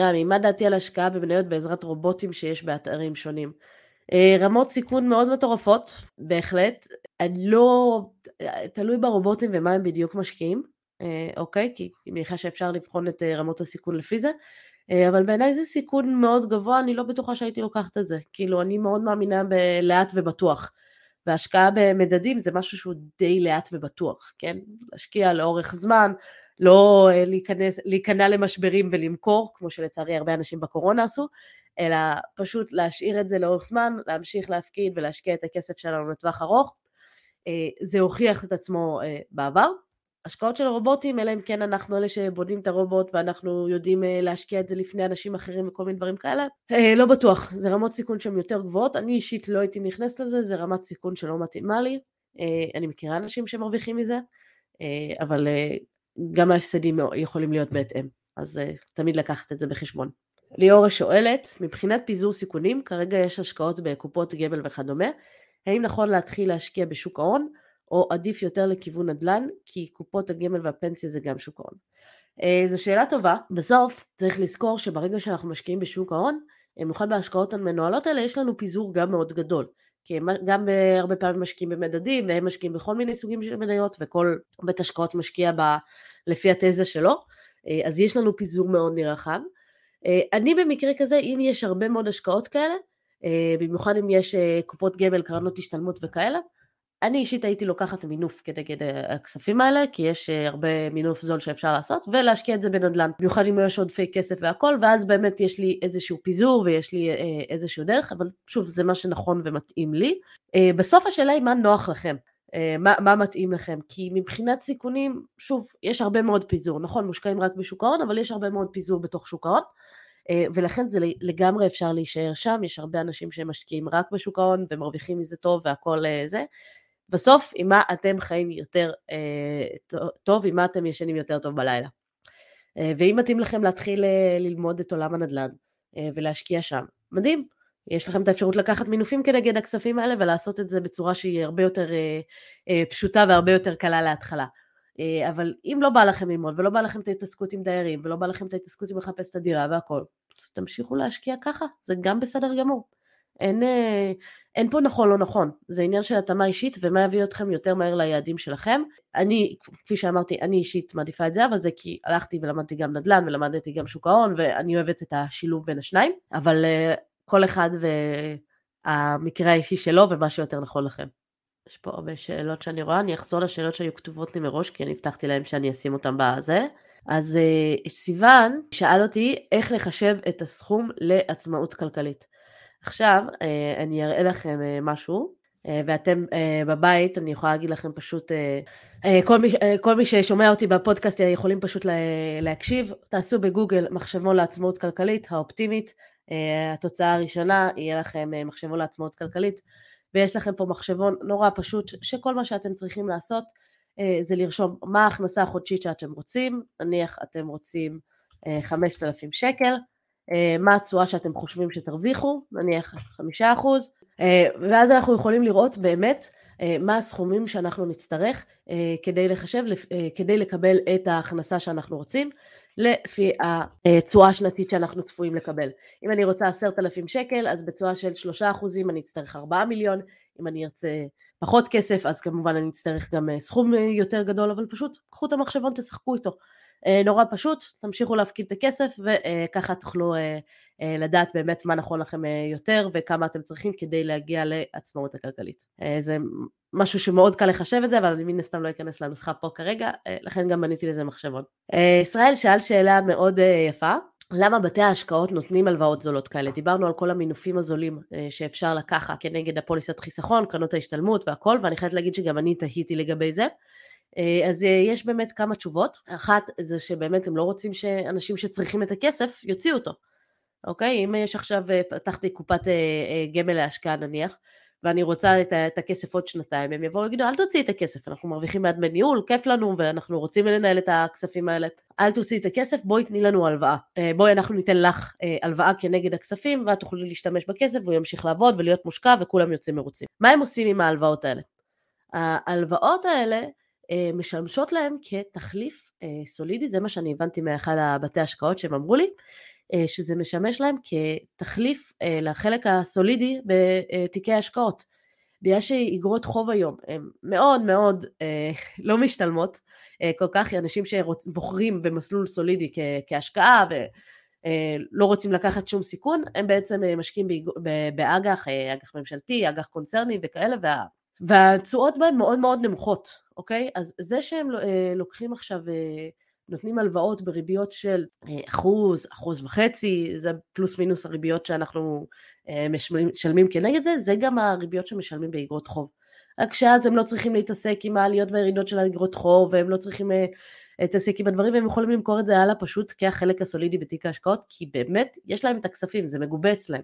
רמי, מה דעתי על השקעה במניות בעזרת רובוטים שיש באתרים שונים? רמות סיכון מאוד מטורפות, בהחלט. אני לא... תלוי ברובוטים ומה הם בדיוק משקיעים, אוקיי? כי אני מניחה שאפשר לבחון את רמות הסיכון לפי זה. אבל בעיניי זה סיכון מאוד גבוה, אני לא בטוחה שהייתי לוקחת את זה. כאילו, אני מאוד מאמינה בלאט ובטוח. והשקעה במדדים זה משהו שהוא די לאט ובטוח, כן? להשקיע לאורך זמן, לא להיכנס, להיכנע למשברים ולמכור, כמו שלצערי הרבה אנשים בקורונה עשו, אלא פשוט להשאיר את זה לאורך זמן, להמשיך להפקיד ולהשקיע את הכסף שלנו לטווח ארוך. זה הוכיח את עצמו בעבר. השקעות של רובוטים, אלא אם כן אנחנו אלה שבונים את הרובוט ואנחנו יודעים להשקיע את זה לפני אנשים אחרים וכל מיני דברים כאלה, לא בטוח, זה רמות סיכון שהן יותר גבוהות, אני אישית לא הייתי נכנסת לזה, זה רמת סיכון שלא מתאימה לי, אני מכירה אנשים שמרוויחים מזה, אבל גם ההפסדים יכולים להיות בהתאם, אז תמיד לקחת את זה בחשבון. ליאורה שואלת, מבחינת פיזור סיכונים, כרגע יש השקעות בקופות גמל וכדומה, האם נכון להתחיל להשקיע בשוק ההון, או עדיף יותר לכיוון נדל"ן, כי קופות הגמל והפנסיה זה גם שוק ההון. אה, זו שאלה טובה, בסוף צריך לזכור שברגע שאנחנו משקיעים בשוק ההון, במיוחד בהשקעות המנוהלות האלה, יש לנו פיזור גם מאוד גדול. כי הם גם הרבה פעמים משקיעים במדדים, והם משקיעים בכל מיני סוגים של מניות, וכל בית השקעות משקיע ב, לפי התזה שלו, אה, אז יש לנו פיזור מאוד נרחב. אה, אני במקרה כזה, אם יש הרבה מאוד השקעות כאלה, במיוחד אם יש קופות גמל, קרנות השתלמות וכאלה, אני אישית הייתי לוקחת מינוף כנגד הכספים האלה, כי יש אה, הרבה מינוף זול שאפשר לעשות, ולהשקיע את זה בנדל"ן, במיוחד אם יש עודפי כסף והכל, ואז באמת יש לי איזשהו פיזור ויש לי אה, איזשהו דרך, אבל שוב, זה מה שנכון ומתאים לי. אה, בסוף השאלה היא מה נוח לכם. מה, מה מתאים לכם, כי מבחינת סיכונים, שוב, יש הרבה מאוד פיזור, נכון, מושקעים רק בשוק ההון, אבל יש הרבה מאוד פיזור בתוך שוק ההון, ולכן זה לגמרי אפשר להישאר שם, יש הרבה אנשים שמשקיעים רק בשוק ההון ומרוויחים מזה טוב והכל זה, בסוף, עם מה אתם חיים יותר אה, טוב, עם מה אתם ישנים יותר טוב בלילה. אה, ואם מתאים לכם להתחיל אה, ללמוד את עולם הנדל"ן אה, ולהשקיע שם, מדהים. יש לכם את האפשרות לקחת מינופים כנגד הכספים האלה ולעשות את זה בצורה שהיא הרבה יותר אה, אה, פשוטה והרבה יותר קלה להתחלה. אה, אבל אם לא בא לכם ללמוד ולא בא לכם את ההתעסקות עם דיירים ולא בא לכם את ההתעסקות עם לחפש את הדירה והכל, אז תמשיכו להשקיע ככה, זה גם בסדר גמור. אין, אה, אין פה נכון לא נכון, זה עניין של התאמה אישית ומה יביא אתכם יותר מהר ליעדים שלכם. אני, כפי שאמרתי, אני אישית מעדיפה את זה, אבל זה כי הלכתי ולמדתי גם נדל"ן ולמדתי גם שוק ההון ואני אוהבת את השילוב בין השניים, אבל uh, כל אחד והמקרה האישי שלו ומה שיותר נכון לכם. יש פה הרבה שאלות שאני רואה, אני אחזור לשאלות שהיו כתובות לי מראש, כי אני הבטחתי להם שאני אשים אותן בזה. אז uh, סיוון שאל אותי איך לחשב את הסכום לעצמאות כלכלית. עכשיו אה, אני אראה לכם אה, משהו, אה, ואתם בבית, אני יכולה להגיד לכם פשוט, כל מי, כל מי ששומע אותי בפודקאסט יכולים פשוט להקשיב, תעשו בגוגל מחשבון לעצמאות כלכלית האופטימית, התוצאה הראשונה יהיה לכם מחשבון לעצמאות כלכלית, ויש לכם פה מחשבון נורא פשוט, שכל מה שאתם צריכים לעשות זה לרשום מה ההכנסה החודשית שאתם רוצים, נניח אתם רוצים 5,000 שקל, אה, מה התשואה שאתם חושבים שתרוויחו, נניח חמישה אחוז, אה, ואז אנחנו יכולים לראות באמת אה, מה הסכומים שאנחנו נצטרך כדי לחשב, כדי לקבל את ההכנסה שאנחנו רוצים, לפי התשואה השנתית שאנחנו צפויים לקבל. אם אני רוצה עשרת אלפים שקל, אז בתשואה של שלושה אחוזים אני אצטרך ארבעה מיליון, אם אני ארצה פחות כסף, אז כמובן אני אצטרך גם סכום יותר גדול, אבל פשוט קחו את המחשבון, תשחקו איתו. אה, נורא פשוט, תמשיכו להפקיד את הכסף וככה תוכלו אה, אה, לדעת באמת מה נכון לכם יותר וכמה אתם צריכים כדי להגיע לעצמאות הכלכלית. זה משהו שמאוד קל לחשב את זה, אבל אני מן הסתם לא אכנס לנוסחה פה כרגע, לכן גם בניתי לזה מחשבון. ישראל שאל שאלה מאוד יפה, למה בתי ההשקעות נותנים הלוואות זולות כאלה? דיברנו על כל המינופים הזולים שאפשר לקחת כנגד הפוליסת חיסכון, קרנות ההשתלמות והכל, ואני חייבת להגיד שגם אני תהיתי לגבי זה. אה, אז אה, יש באמת כמה תשובות. אחת זה שבאמת הם לא רוצים שאנשים שצריכים את הכסף יוציאו אותו. אוקיי? אם יש עכשיו, פתחתי קופת גמל להשקעה נניח, ואני רוצה את, הכסף עוד שנתיים, הם יבואו ויגידו, אל תוציאי את הכסף, אנחנו מרוויחים מעט דמי ניהול, כיף לנו, ואנחנו רוצים לנהל את הכספים האלה, אל תוציאי את הכסף, בואי תני לנו הלוואה. אה, בואי אנחנו ניתן לך אה, הלוואה כנגד הכספים, ואת תוכלי להשתמש בכסף, והוא ימשיך לעבוד ולהיות מושקע, וכולם יוצאים מרוצים. מה הם עושים עם ההלוואות האלה? ההלוואות האלה אה, משמשות להם כתחליף סולידי, זה מה שאני הבנתי מאחד הבתי השקעות שהם אמרו לי, אה, שזה משמש להם כתחליף אה, לחלק הסולידי בתיקי השקעות. בגלל שאיגרות חוב היום הן מאוד מאוד אה, לא משתלמות כל כך, אנשים שבוחרים במסלול סולידי כהשקעה ולא רוצים לקחת שום סיכון, הם בעצם משקיעים באג"ח, אג"ח ממשלתי, אג"ח קונצרני וכאלה, וה, והתשואות בהם מאוד מאוד נמוכות, אוקיי? אז זה שהם לוקחים עכשיו נותנים הלוואות בריביות של אה, אחוז, אחוז וחצי, זה פלוס מינוס הריביות שאנחנו אה, משלמים כנגד זה, זה גם הריביות שמשלמים באגרות חוב. רק שאז הם לא צריכים להתעסק עם העליות והירידות של האגרות חוב, והם לא צריכים אה, להתעסק עם הדברים, והם יכולים למכור את זה הלאה פשוט כחלק הסולידי בתיק ההשקעות, כי באמת יש להם את הכספים, זה מגובה אצלם.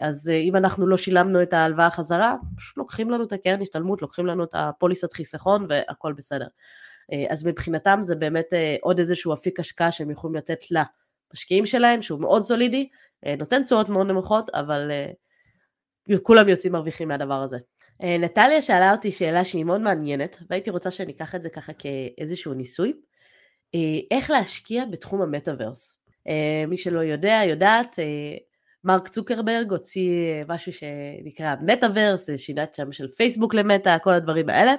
אז אם אנחנו לא שילמנו את ההלוואה חזרה, פשוט לוקחים לנו את הקרן השתלמות, לוקחים לנו את הפוליסת חיסכון והכל בסדר. אה, אז מבחינתם זה באמת אה, עוד איזשהו אפיק השקעה שהם יכולים לתת למשקיעים שלהם, שהוא מאוד סולידי, אה, נותן תשואות מאוד נמוכות, אבל כולם יוצאים מרוויחים מהדבר הזה. נטליה שאלה אותי שאלה שהיא מאוד מעניינת, והייתי רוצה שניקח את זה ככה כאיזשהו ניסוי. איך להשקיע בתחום המטאוורס. מי שלא יודע, יודעת, מרק צוקרברג הוציא משהו שנקרא מטאוורס, שינה את שם של פייסבוק למטא, כל הדברים האלה,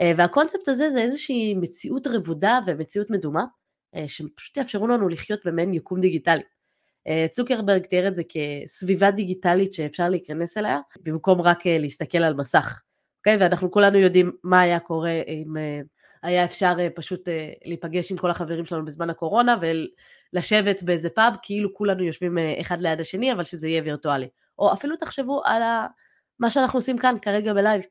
אה, והקונספט הזה זה איזושהי מציאות רבודה ומציאות מדומה, אה, שפשוט יאפשרו לנו לחיות במעין יקום דיגיטלי. אה, צוקרברג תיאר את זה כסביבה דיגיטלית שאפשר להיכנס אליה, במקום רק להסתכל על מסך. אוקיי? ואנחנו כולנו יודעים מה היה קורה אם היה אפשר פשוט להיפגש עם כל החברים שלנו בזמן הקורונה לשבת באיזה פאב, כאילו כולנו יושבים אה, אחד ליד השני, אבל שזה יהיה וירטואלי. או אפילו תחשבו על ה... מה שאנחנו עושים כאן כרגע בלייב.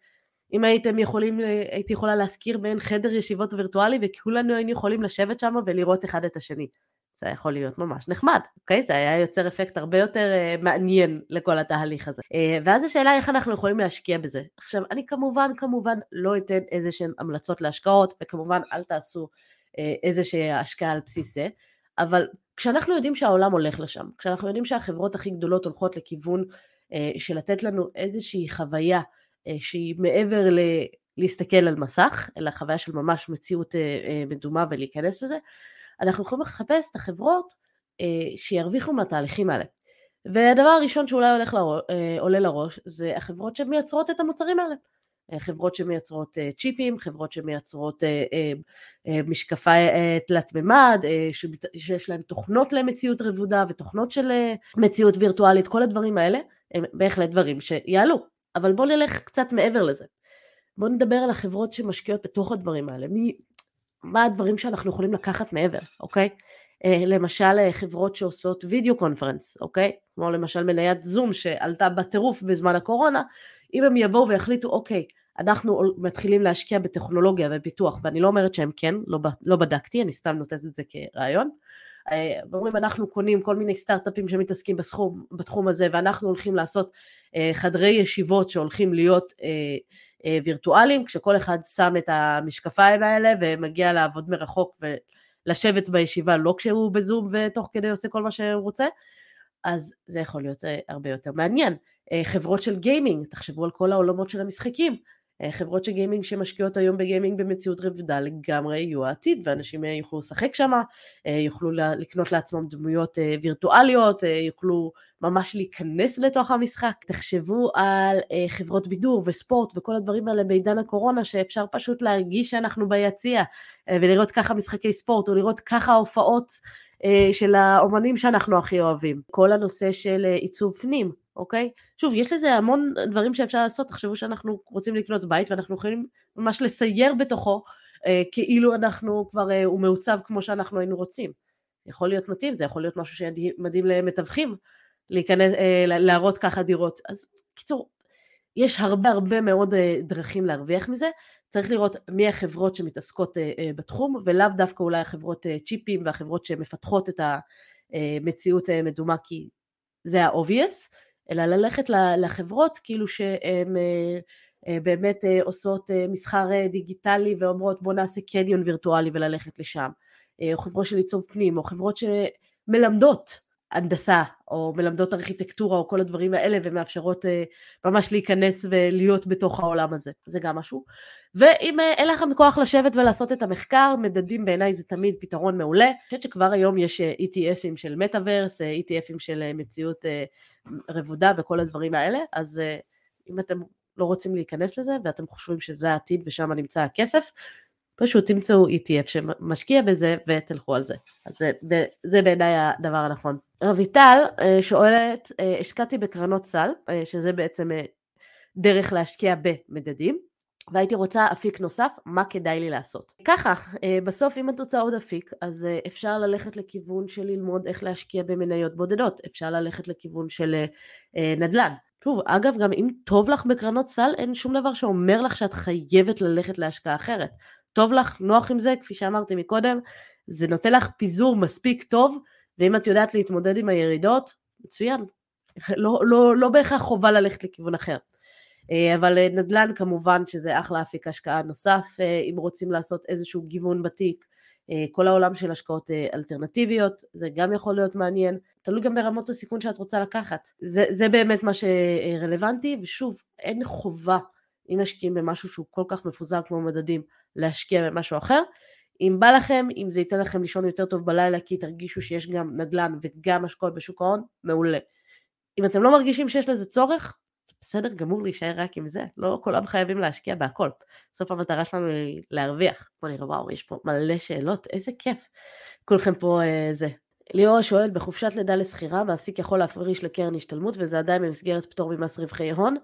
אם הייתם יכולים, אה, הייתי יכולה להזכיר בין חדר ישיבות וירטואלי, וכולנו היינו יכולים לשבת שם ולראות אחד את השני. זה יכול להיות ממש נחמד, אוקיי? זה היה יוצר אפקט הרבה יותר uh, מעניין לכל התהליך הזה. Uh, ואז השאלה איך אנחנו יכולים להשקיע בזה. עכשיו, אני כמובן, כמובן לא אתן איזה שהן המלצות להשקעות, וכמובן אל תעשו uh, איזה שהיא השקעה על בסיס זה. אבל כשאנחנו יודעים שהעולם הולך לשם, כשאנחנו יודעים שהחברות הכי גדולות הולכות לכיוון אה, של לתת לנו איזושהי חוויה אה, שהיא מעבר ל... להסתכל על מסך, אלא חוויה של ממש מציאות אה, אה, מדומה ולהיכנס לזה, אנחנו יכולים לחפש את החברות אה, שירוויחו מהתהליכים האלה. והדבר הראשון שאולי הולך לראש, אה, עולה לראש זה החברות שמייצרות את המוצרים האלה. אה, חברות שמייצרות אה, צ'יפים, חברות שמייצרות אה, משקפי תלת מימד, שיש להם תוכנות למציאות רבודה ותוכנות של מציאות וירטואלית, כל הדברים האלה הם בהחלט דברים שיעלו. אבל בואו נלך קצת מעבר לזה. בואו נדבר על החברות שמשקיעות בתוך הדברים האלה. מי, מה הדברים שאנחנו יכולים לקחת מעבר, אוקיי? למשל חברות שעושות וידאו קונפרנס, אוקיי? כמו למשל מניית זום שעלתה בטירוף בזמן הקורונה, אם הם יבואו ויחליטו, אוקיי, אנחנו מתחילים להשקיע בטכנולוגיה ופיתוח, ואני לא אומרת שהם כן, לא, לא בדקתי, אני סתם נותנת את זה כרעיון. אה, אומרים אנחנו קונים כל מיני סטארט-אפים שמתעסקים בסכום, בתחום הזה ואנחנו הולכים לעשות אה, חדרי ישיבות שהולכים להיות אה, וירטואליים, כשכל אחד שם את המשקפיים האלה ומגיע לעבוד מרחוק ולשבת בישיבה לא כשהוא בזום ותוך כדי עושה כל מה שהוא רוצה, אז זה יכול להיות הרבה יותר מעניין. חברות של גיימינג, תחשבו על כל העולמות של המשחקים, חברות של גיימינג שמשקיעות היום בגיימינג במציאות רבודה לגמרי יהיו העתיד ואנשים אה, יוכלו לשחק שם, אה, יוכלו לקנות לעצמם דמויות וירטואליות, יוכלו ממש להיכנס לתוך המשחק. תחשבו על חברות בידור וספורט וכל הדברים האלה בעידן הקורונה שאפשר פשוט להרגיש שאנחנו ביציע ולראות ככה משחקי ספורט או לראות ככה הופעות של האומנים שאנחנו הכי אוהבים. כל הנושא של עיצוב פנים, אוקיי? שוב, יש לזה המון דברים שאפשר לעשות, תחשבו שאנחנו רוצים לקנות בית ואנחנו יכולים ממש לסייר בתוכו אה, כאילו אנחנו כבר, אה, הוא מעוצב כמו שאנחנו היינו רוצים. יכול להיות מתאים, זה יכול להיות משהו שמדהים למתווכים, להיכנס, אה, להראות ככה דירות. אז קיצור, יש הרבה הרבה מאוד אה, דרכים להרוויח מזה, צריך לראות מי החברות שמתעסקות אה, אה, בתחום, ולאו דווקא אולי החברות אה, צ'יפים והחברות שמפתחות את ה... מציאות מדומה כי זה ה-obvious, אלא ללכת לחברות כאילו שהן באמת עושות מסחר דיגיטלי ואומרות בוא נעשה קניון וירטואלי וללכת לשם, או חברות של עיצוב פנים, או חברות שמלמדות הנדסה, או מלמדות ארכיטקטורה, או כל הדברים האלה, ומאפשרות ממש להיכנס ולהיות בתוך העולם הזה, זה גם משהו. ואם אין לכם כוח לשבת ולעשות את המחקר, מדדים בעיניי זה תמיד פתרון מעולה. אני חושבת שכבר היום יש ETFים של מטאוורס, ETFים של מציאות רבודה וכל הדברים האלה, אז אם אתם לא רוצים להיכנס לזה ואתם חושבים שזה העתיד ושם נמצא הכסף, פשוט תמצאו ETF שמשקיע בזה ותלכו על זה. אז זה, זה בעיניי הדבר הנכון. רויטל שואלת, השקעתי בקרנות סל, שזה בעצם דרך להשקיע במדדים, והייתי רוצה אפיק נוסף, מה כדאי לי לעשות. ככה, בסוף אם את רוצה עוד אפיק, אז אפשר ללכת לכיוון של ללמוד איך להשקיע במניות בודדות, אפשר ללכת לכיוון של נדל"ן. שוב, אגב, גם אם טוב לך בקרנות סל, אין שום דבר שאומר לך שאת חייבת ללכת להשקעה אחרת. טוב לך, נוח עם זה, כפי שאמרתי מקודם, זה נותן לך פיזור מספיק טוב, ואם את יודעת להתמודד עם הירידות, מצוין. לא, לא, לא בהכרח חובה ללכת לכיוון אחר. אה, אבל אה, נדל"ן כמובן שזה אחלה אפיק השקעה נוסף, אה, אם רוצים לעשות איזשהו גיוון בתיק, כל העולם של השקעות אלטרנטיביות, זה גם יכול להיות מעניין, תלוי גם ברמות הסיכון שאת רוצה לקחת. זה, זה באמת מה שרלוונטי, ושוב, אין חובה אם משקיעים במשהו שהוא כל כך מפוזר כמו מדדים, להשקיע במשהו אחר. אם בא לכם, אם זה ייתן לכם לישון יותר טוב בלילה כי תרגישו שיש גם נדל"ן וגם השקעות בשוק ההון, מעולה. אם אתם לא מרגישים שיש לזה צורך, זה בסדר גמור להישאר רק עם זה, לא כולם חייבים להשקיע בהכל. בסוף המטרה שלנו היא להרוויח. בוא נראה, וואו, יש פה מלא שאלות, איזה כיף. כולכם פה אה, זה. ליאורה שואלת, בחופשת לידה לשכירה, מעסיק יכול להפריש לקרן השתלמות וזה עדיין במסגרת פטור ממס רווחי הון,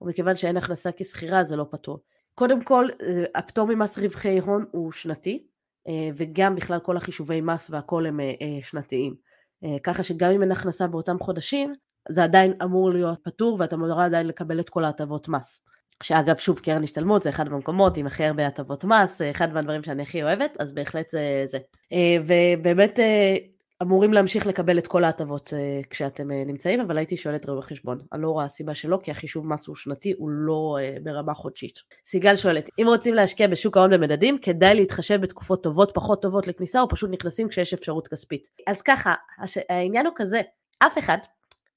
ומכיוון שאין הכנסה כשכירה זה לא פטור. קודם כל, אה, הפטור ממס רווחי הון הוא שנתי, אה, וגם בכלל כל החישובי מס והכל הם אה, שנתיים. ככה שגם אם אין הכנסה באותם חודשים, זה עדיין אמור להיות פטור ואתה אמורה עדיין לקבל את כל ההטבות מס. שאגב, שוב, קרן השתלמות זה אחד המקומות עם הכי הרבה הטבות מס, אחד מהדברים שאני הכי אוהבת, אז בהחלט זה זה. ובאמת אמורים להמשיך לקבל את כל ההטבות uh, כשאתם uh, נמצאים, אבל הייתי שואלת רואה בחשבון. אני לא רואה סיבה שלא, כי החישוב מס הוא שנתי, הוא לא uh, ברמה חודשית. סיגל שואלת, אם רוצים להשקיע בשוק ההון במדדים, כדאי להתחשב בתקופות טובות, פחות טובות לכניסה, או פשוט נכנסים כשיש אפשרות כספית. אז ככה, הש... העניין הוא כזה, אף אחד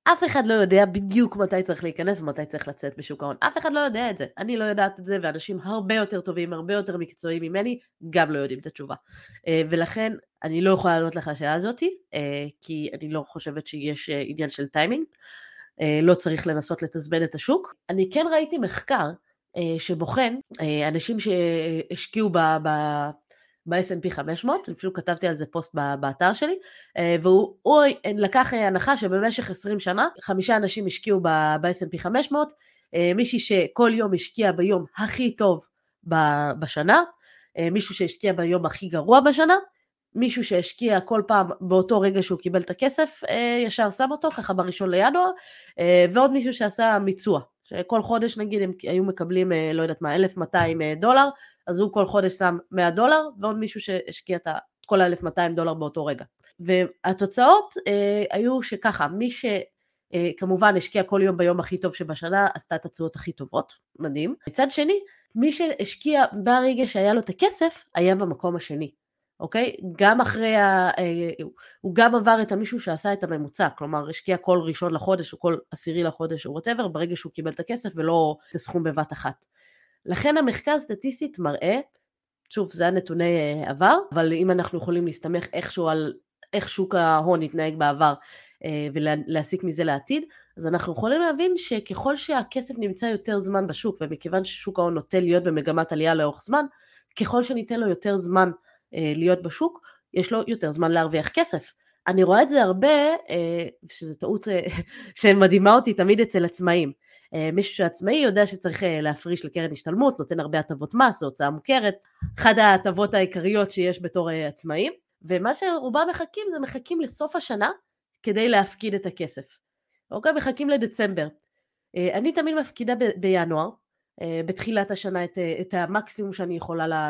אף אחד לא יודע בדיוק מתי צריך להיכנס ומתי צריך לצאת בשוק ההון. אף אחד לא יודע את זה. אני לא יודעת את זה, ואנשים הרבה יותר טובים, הרבה יותר מקצועיים ממני, גם לא יודעים את התשובה. אה, ולכן אני לא יכולה לענות לך השאלה הזאתי, אה, כי אני לא חושבת שיש אה, עניין של טיימינג. לא צריך לנסות לתזמן את השוק. אני כן ראיתי מחקר שבוחן אנשים שהשקיעו ב... ב-S&P 500, אפילו כתבתי על זה פוסט באתר שלי, אה, והוא לקח הנחה שבמשך 20 שנה חמישה אנשים השקיעו ב-S&P 500, אה, מישהי שכל יום השקיע ביום הכי טוב בשנה, אה, מישהו שהשקיע ביום הכי גרוע בשנה, מישהו שהשקיע כל פעם באותו רגע שהוא קיבל את הכסף, ישר שם אותו ככה בראשון לינואר, ועוד מישהו שעשה מיצוע, שכל חודש נגיד הם היו מקבלים, לא יודעת מה, 1,200 דולר, אז הוא כל חודש שם 100 דולר, ועוד מישהו שהשקיע את כל ה-1200 דולר באותו רגע. והתוצאות אה, היו שככה, מי שכמובן אה, השקיע כל יום ביום הכי טוב שבשנה, עשתה את התשואות הכי טובות, מדהים. מצד שני, מי שהשקיע ברגע שהיה לו את הכסף, היה במקום השני. אוקיי? גם אחרי ה... אה, הוא גם עבר את המישהו שעשה את הממוצע, כלומר השקיע כל ראשון לחודש או כל עשירי לחודש או whatever, ברגע שהוא קיבל את הכסף ולא את הסכום בבת אחת. לכן המחקר סטטיסטית מראה, שוב זה הנתוני אה, עבר, אבל אם אנחנו יכולים להסתמך איכשהו על איך שוק ההון התנהג בעבר אה, ולהסיק מזה לעתיד, אז אנחנו יכולים להבין שככל שהכסף נמצא יותר זמן בשוק, ומכיוון ששוק ההון נוטה להיות במגמת עלייה לאורך זמן, ככל שניתן לו יותר זמן אה, להיות בשוק, יש לו יותר זמן להרוויח כסף. אני רואה את זה הרבה, שזו טעות שמדהימה אותי תמיד אצל עצמאים. אה, מישהו שעצמאי יודע שצריך אה, להפריש לקרן השתלמות, נותן הרבה הטבות מס, זו הוצאה מוכרת, אחת ההטבות העיקריות שיש בתור אה, עצמאים, ומה שרובם מחכים זה מחכים לסוף השנה כדי להפקיד את הכסף. אוקיי? מחכים לדצמבר. אני תמיד מפקידה ב- בינואר, בתחילת השנה את, את המקסימום שאני יכולה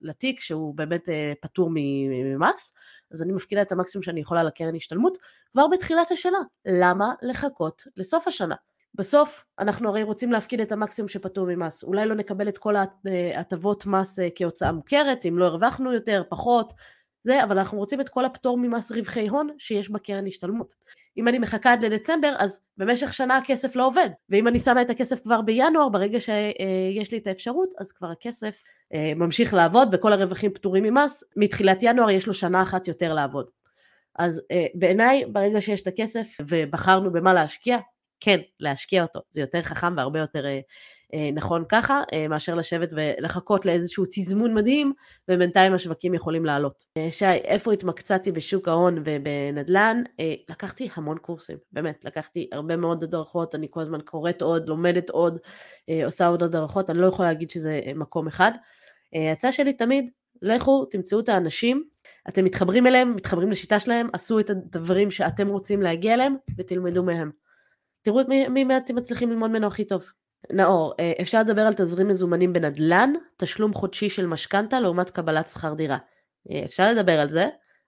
לתיק, שהוא באמת פטור ממס, אז אני מפקידה את המקסימום שאני יכולה לקרן השתלמות כבר בתחילת השנה. למה לחכות לסוף השנה? בסוף אנחנו הרי רוצים להפקיד את המקסימום שפטור ממס. אולי לא נקבל את כל ההטבות מס אה, כהוצאה מוכרת, אם לא הרווחנו יותר, פחות, זה, אבל אנחנו רוצים את כל הפטור ממס רווחי הון שיש בקרן השתלמות. אם אני מחכה עד לדצמבר, אז במשך שנה הכסף לא עובד. ואם אני שמה את הכסף כבר בינואר, ברגע שיש לי את האפשרות, אז כבר הכסף אה, ממשיך לעבוד וכל הרווחים פטורים ממס. מתחילת ינואר יש לו שנה אחת יותר לעבוד. אז אה, בעיניי, ברגע שיש את הכסף ובחרנו במה להשקיע, כן, להשקיע אותו. זה יותר חכם והרבה יותר אה, אה, נכון ככה, אה, מאשר לשבת ולחכות לאיזשהו תזמון מדהים, ובינתיים השווקים יכולים לעלות. שי, איפה התמקצעתי בשוק ההון ובנדל"ן? לקחתי המון קורסים, באמת, לקחתי הרבה מאוד הדרכות, אני כל הזמן קוראת עוד, לומדת עוד, עושה עוד הדרכות, אני לא יכולה להגיד שזה מקום אחד. ההצעה שלי תמיד, לכו, תמצאו את האנשים, אתם מתחברים אליהם, מתחברים לשיטה שלהם, עשו את הדברים שאתם רוצים להגיע אליהם, ותלמדו מהם. תראו את מי, מי אתם מצליחים ללמוד ממנו הכי טוב. נאור, אה, אפשר לדבר על תזרים מזומנים בנדל"ן, תשלום חודשי של משכנתה לעומת קבלת שכר דירה. אה, אפשר לדבר על זה,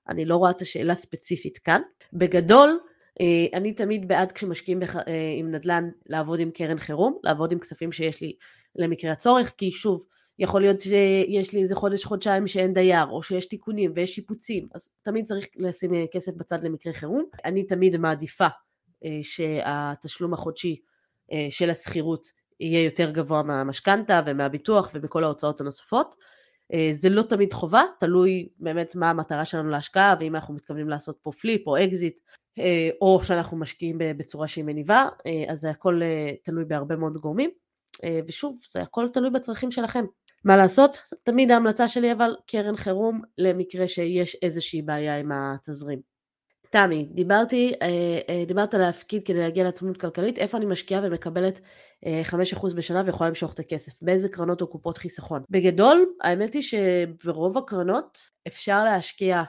אני לא רואה את השאלה ספציפית כאן. בגדול, אה, אני תמיד בעד כשמשקיעים בח... עם נדל"ן לעבוד עם קרן חירום, לעבוד עם כספים שיש לי למקרה הצורך, כי שוב, יכול להיות שיש לי איזה חודש, חודשיים שאין דייר, או שיש תיקונים ויש שיפוצים, אז תמיד צריך לשים כסף בצד למקרה חירום. אני תמיד מעדיפה שהתשלום החודשי של השכירות יהיה יותר גבוה מהמשכנתה ומהביטוח ומכל ההוצאות הנוספות. אה, זה לא תמיד חובה, תלוי באמת מה המטרה שלנו להשקעה ואם אנחנו מתכוונים לעשות פה flip או אקזיט אה, או שאנחנו משקיעים בצורה שהיא מניבה, אה, אז זה הכל תלוי בהרבה מאוד גורמים ושוב, זה הכל תלוי בצרכים שלכם. מה לעשות? תמיד ההמלצה שלי אבל קרן חירום למקרה שיש איזושהי בעיה עם התזרים. תמי, דיברתי, דיברת להפקיד כדי להגיע לעצמאות כלכלית, איפה אני משקיעה ומקבלת 5% בשנה ויכולה למשוך את הכסף, באיזה קרנות או קופות חיסכון. בגדול, האמת היא שברוב הקרנות אפשר להשקיע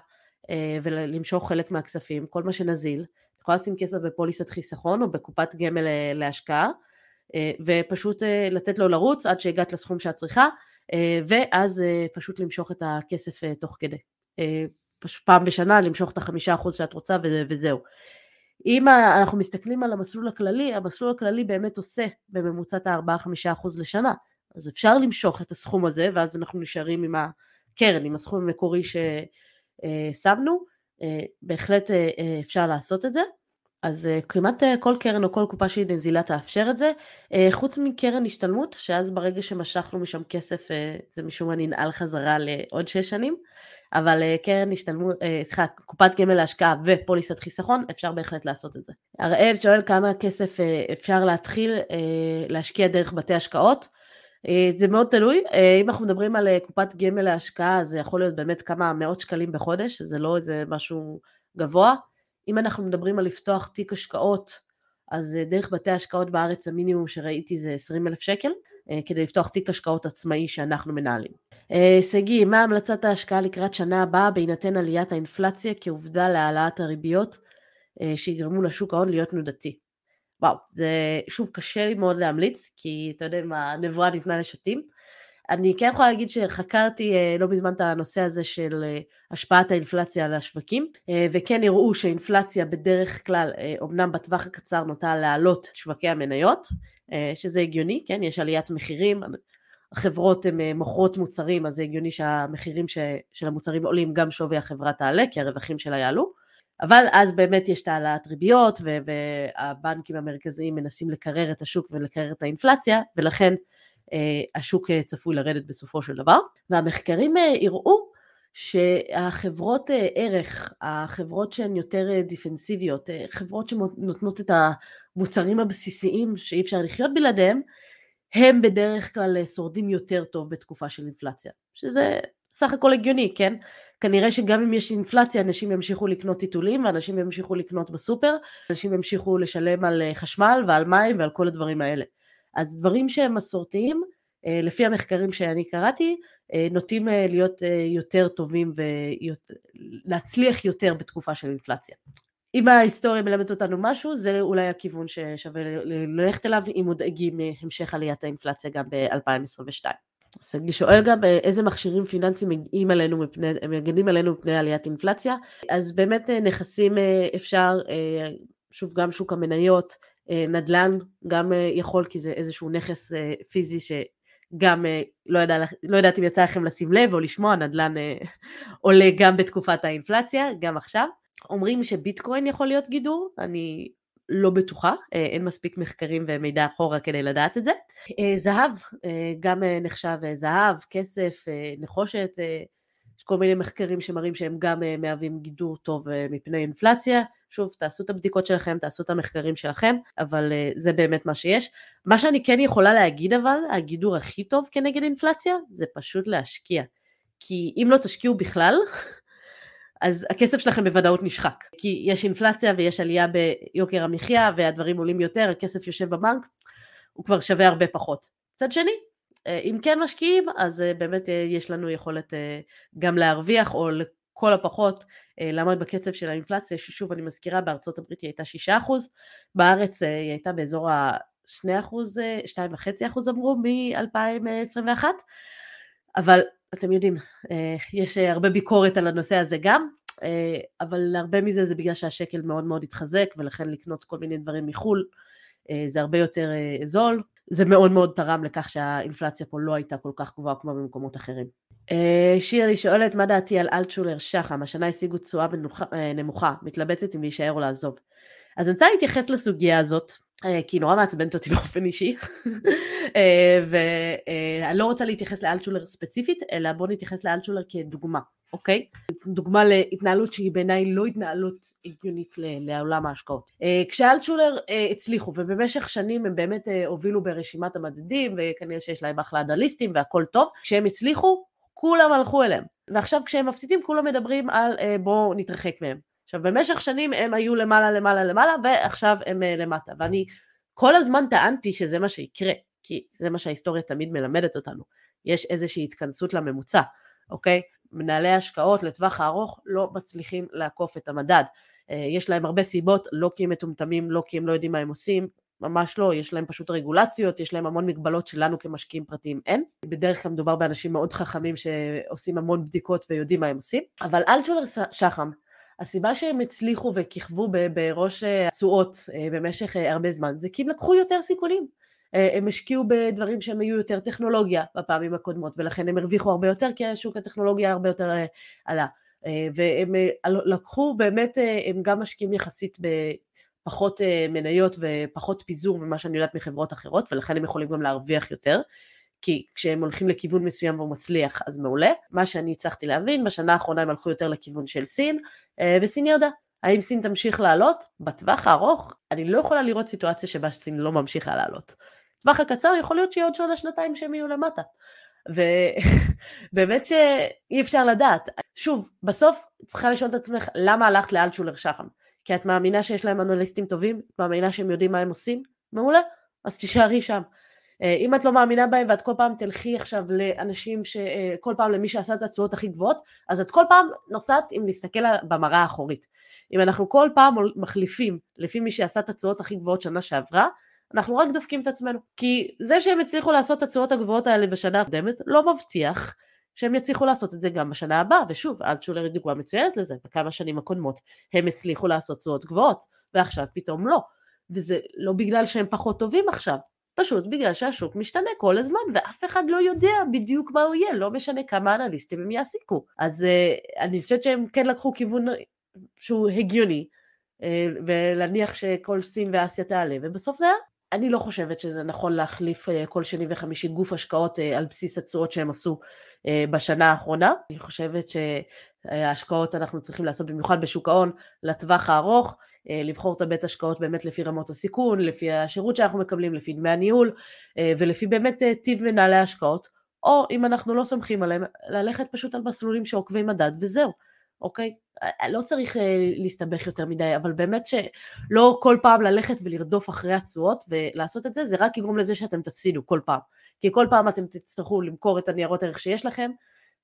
אה, ולמשוך חלק מהכספים, כל מה שנזיל, יכולה לשים כסף בפוליסת חיסכון או בקופת גמל אה, להשקעה, אה, ופשוט לתת לו לרוץ עד שהגעת לסכום שאת צריכה, ואז פשוט למשוך את הכסף תוך כדי. פעם בשנה למשוך את החמישה אחוז שאת רוצה וזהו. אם אנחנו מסתכלים על המסלול הכללי, המסלול הכללי באמת עושה בממוצעת ה-4-5% לשנה, אז אפשר למשוך את הסכום הזה, ואז אנחנו נשארים עם הקרן, עם הסכום המקורי ששמנו, אה, בהחלט אה, אה, אפשר לעשות את זה. אז כמעט כל קרן או כל קופה שהיא נזילה תאפשר את זה, חוץ מקרן השתלמות, שאז ברגע שמשכנו משם כסף זה משום מה ננעל חזרה לעוד שש שנים, אבל אה, קרן השתלמות, אה, סליחה, קופת גמל להשקעה ופוליסת חיסכון, אפשר בהחלט לעשות את זה. הראל שואל כמה כסף אה, אפשר להתחיל להשקיע דרך בתי השקעות. זה מאוד תלוי, אם אנחנו מדברים על קופת גמל להשקעה, זה יכול להיות באמת כמה מאות שקלים בחודש, זה לא איזה משהו גבוה. אם אנחנו מדברים על לפתוח תיק השקעות, אז דרך בתי השקעות בארץ המינימום שראיתי זה 20 אלף שקל, כדי לפתוח תיק השקעות עצמאי שאנחנו מנהלים. אה, שגיא, מה המלצת ההשקעה לקראת שנה הבאה בהינתן עליית האינפלציה כעובדה להעלאת הריביות אה, שיגרמו לשוק ההון להיות תנודתי? וואו, זה שוב קשה לי מאוד להמליץ, כי אתה יודע מה, הנבואה ניתנה לשוטים. אני כן יכולה להגיד שחקרתי אה, לא מזמן את הנושא הזה של השפעת האינפלציה על השווקים, וכן הראו שאינפלציה בדרך כלל, אומנם בטווח הקצר נוטה להעלות שווקי המניות, שזה הגיוני, כן, יש עליית מחירים, החברות הן אה, מוכרות מוצרים, אז זה הגיוני שהמחירים של המוצרים עולים, גם שווי החברה תעלה, כי הרווחים שלה יעלו. אבל אז באמת יש את העלאת ריביות, והבנקים המרכזיים מנסים לקרר את השוק ולקרר את האינפלציה, ולכן אה, השוק אה, צפוי לרדת בסופו של דבר. והמחקרים אה, הראו שהחברות אה, ערך, החברות שהן יותר אה, דיפנסיביות, חברות שנותנות את המוצרים הבסיסיים שאי אפשר לחיות בלעדיהם, הם בדרך כלל אה, שורדים יותר טוב בתקופה של אינפלציה, שזה סך הכל הגיוני, כן? כנראה שגם אם יש אינפלציה אנשים ימשיכו לקנות טיטולים ואנשים ימשיכו לקנות בסופר, אנשים ימשיכו לשלם על אה, חשמל ועל מים ועל כל הדברים האלה. אז דברים שהם מסורתיים, אה, לפי המחקרים שאני קראתי, נוטים להיות יותר טובים ולהצליח יותר בתקופה של אינפלציה. אם ההיסטוריה מלמדת אותנו משהו, זה אולי הכיוון ששווה ללכת אליו אם מודאגים מהמשך עליית האינפלציה גם ב-2022. שגיא שואל גם איזה מכשירים פיננסיים מגיעים עלינו מפני, מגנים עלינו מפני עליית אינפלציה. אז באמת נכסים אפשר, שוב גם שוק המניות, נדל"ן גם יכול כי זה איזשהו נכס פיזי שגם לא, יודע, לא יודעת אם יצא לכם לשים לב או לשמוע, נדל"ן עולה גם בתקופת האינפלציה, גם עכשיו. אומרים שביטקוין יכול להיות גידור, אני לא בטוחה, אה, אין מספיק מחקרים ומידע אחורה כדי לדעת את זה. אה, זהב, אה, גם נחשב זהב, כסף, נחושת, יש כל מיני מחקרים שמראים שהם גם מהווים גידור טוב מפני אינפלציה. שוב, תעשו את הבדיקות שלכם, תעשו את המחקרים שלכם, אבל זה באמת מה שיש. מה שאני כן יכולה להגיד אבל, הגידור הכי טוב כנגד אינפלציה, זה פשוט להשקיע. כי אם לא תשקיעו בכלל, אז הכסף שלכם בוודאות נשחק. כי יש אינפלציה ויש עלייה ביוקר המחיה והדברים עולים יותר, הכסף יושב בבנק, הוא כבר שווה הרבה פחות. מצד שני, אה, אם כן משקיעים, אז אה, באמת אה, יש לנו יכולת גם להרוויח, או לכל הפחות לעמוד בקצב של האינפלציה, ששוב אני מזכירה, בארצות הברית היא הייתה 6%, בארץ היא הייתה באזור ה-2%, 2.5% אמרו מ-2021, אבל אתם יודעים, אה, יש אה, הרבה ביקורת על הנושא הזה גם, אה, אבל הרבה מזה זה בגלל שהשקל מאוד מאוד התחזק, ולכן לקנות כל מיני דברים מחו"ל זה הרבה יותר זול. זה מאוד מאוד תרם לכך שהאינפלציה פה לא הייתה כל כך גבוהה כמו במקומות אחרים. שירי שואלת מה דעתי על אלטשולר שחם, השנה השיגו תשואה נמוכה, מתלבטת אם להישאר או לעזוב. אז אני רוצה להתייחס לסוגיה הזאת, אה, כי היא נורא מעצבנת אותי באופן אישי, אה, ואני לא רוצה להתייחס לאלטשולר ספציפית, אלא בואו נתייחס לאלטשולר כדוגמה, אוקיי? דוגמה להתנהלות שהיא בעיניי לא התנהלות הגיונית לעולם ההשקעות. אה, כשאלטשולר הצליחו, ובמשך שנים הם באמת הובילו ברשימת המדדים, וכנראה שיש להם אחלה אנליסטים והכל טוב, כשהם הצליחו, כולם הלכו אליהם. ועכשיו כשהם מפסידים, כולם מדברים על בואו נתרחק מהם. עכשיו במשך שנים הם היו למעלה למעלה למעלה ועכשיו הם uh, למטה. ואני כל הזמן טענתי שזה מה שיקרה כי זה מה שההיסטוריה תמיד מלמדת אותנו. יש איזושהי התכנסות לממוצע אוקיי? מנהלי השקעות לטווח הארוך לא מצליחים לעקוף את המדד. uh, יש להם הרבה סיבות לא כי הם מטומטמים לא כי הם לא יודעים מה הם עושים ממש לא, יש להם פשוט רגולציות, יש להם המון מגבלות שלנו כמשקיעים פרטיים אין. בדרך כלל מדובר באנשים מאוד חכמים שעושים המון בדיקות ויודעים מה הם עושים. אבל אלטשולר שחם הסיבה שהם הצליחו וכיכבו בראש התשואות אה, במשך אה, הרבה זמן זה כי הם לקחו יותר סיכונים. אה, הם השקיעו בדברים שהם היו יותר טכנולוגיה בפעמים הקודמות ולכן הם הרוויחו הרבה יותר כי השוק הטכנולוגיה הרבה יותר עלה. והם לקחו באמת, הם גם משקיעים יחסית בפחות מניות ופחות פיזור ממה שאני יודעת מחברות אחרות ולכן הם יכולים גם להרוויח יותר. כי כשהם הולכים לכיוון מסוים והוא מצליח אז מעולה. מה שאני הצלחתי להבין, בשנה האחרונה הם הלכו יותר לכיוון של סין, אה, וסין ירדה. האם סין תמשיך לעלות? בטווח הארוך אני לא יכולה לראות סיטואציה שבה סין לא ממשיכה לעלות. בטווח הקצר יכול להיות שיהיה עוד שנה שנתיים שהם יהיו למטה. ובאמת שאי אפשר לדעת. שוב, בסוף צריכה לשאול את עצמך למה הלכת לאלטשולר שחם? כי את מאמינה שיש להם אנליסטים טובים? את מאמינה שהם יודעים מה הם עושים? מעולה, אז תישארי שם. אה, אם את לא מאמינה בהם ואת כל פעם תלכי עכשיו לאנשים, ש... אה, כל פעם למי שעשה את התשואות הכי גבוהות, אז את כל פעם נוסעת עם להסתכל במראה האחורית. אם אנחנו כל פעם מחליפים לפי מי שעשה את התשואות הכי גבוהות שנה שעברה, אנחנו רק דופקים את עצמנו. כי זה שהם הצליחו לעשות את התשואות הגבוהות האלה בשנה הקודמת, לא מבטיח שהם יצליחו לעשות את זה גם בשנה הבאה, ושוב, אלטשולר היא דוגמה מצוינת לזה, בכמה שנים הקודמות הם הצליחו לעשות תשואות גבוהות, ועכשיו פתאום לא. וזה לא בגלל שהם פחות טובים עכשיו, פשוט בגלל שהשוק משתנה כל הזמן ואף אחד לא יודע בדיוק מה הוא יהיה, לא משנה כמה אנליסטים הם יעסיקו. אז uh, אני חושבת שהם כן לקחו כיוון שהוא הגיוני, uh, ולהניח שכל סין ואסיה תעלה, ובסוף זה היה. אני לא חושבת שזה נכון להחליף uh, כל שני וחמישי גוף השקעות uh, על בסיס התשואות שהם עשו uh, בשנה האחרונה. אני חושבת שההשקעות אנחנו צריכים לעשות במיוחד בשוק ההון לטווח הארוך. אה, לבחור את הבית השקעות באמת לפי רמות הסיכון, לפי השירות שאנחנו מקבלים, לפי דמי הניהול אה, ולפי באמת אה, טיב מנהלי השקעות, או אם אנחנו לא סומכים עליהם, ללכת פשוט על מסלולים שעוקבי מדד וזהו, אוקיי? לא צריך להסתבך יותר מדי, אבל באמת שלא כל פעם ללכת ולרדוף אחרי התשואות ולעשות את זה, זה רק יגרום לזה שאתם תפסידו כל פעם. כי כל פעם אתם תצטרכו למכור את הניירות ערך שיש לכם,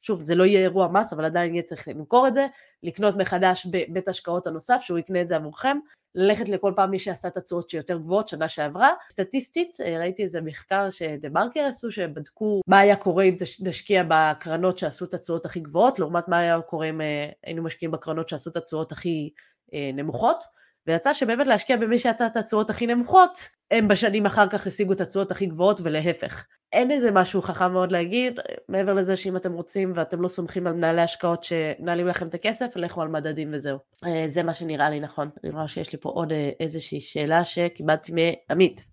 שוב, זה לא יהיה אירוע מס, אבל עדיין יהיה צריך למכור את זה, לקנות מחדש בבית השקעות הנוסף, שהוא יקנה את זה עבורכם, ללכת לכל פעם מי שעשה את התשואות שיותר גבוהות שנה שעברה. סטטיסטית, ראיתי איזה מחקר שדה מרקר עשו, שבדקו מה היה קורה אם נשקיע בקרנות שעשו את התשואות הכי גבוהות, לעומת מה היה קורה אם היינו משקיעים בקרנות שעשו את התשואות הכי נמוכות. ויצא שבאמת להשקיע במי שיצא את התשואות הכי נמוכות, הם בשנים אחר כך השיגו את התשואות הכי גבוהות ולהפך. אין איזה משהו חכם מאוד להגיד, מעבר לזה שאם אתם רוצים ואתם לא סומכים על מנהלי השקעות שמנהלים לכם את הכסף, לכו על מדדים וזהו. אה, זה מה שנראה לי נכון. אני רואה שיש לי פה עוד אה, איזושהי שאלה שקיבלתי מעמית.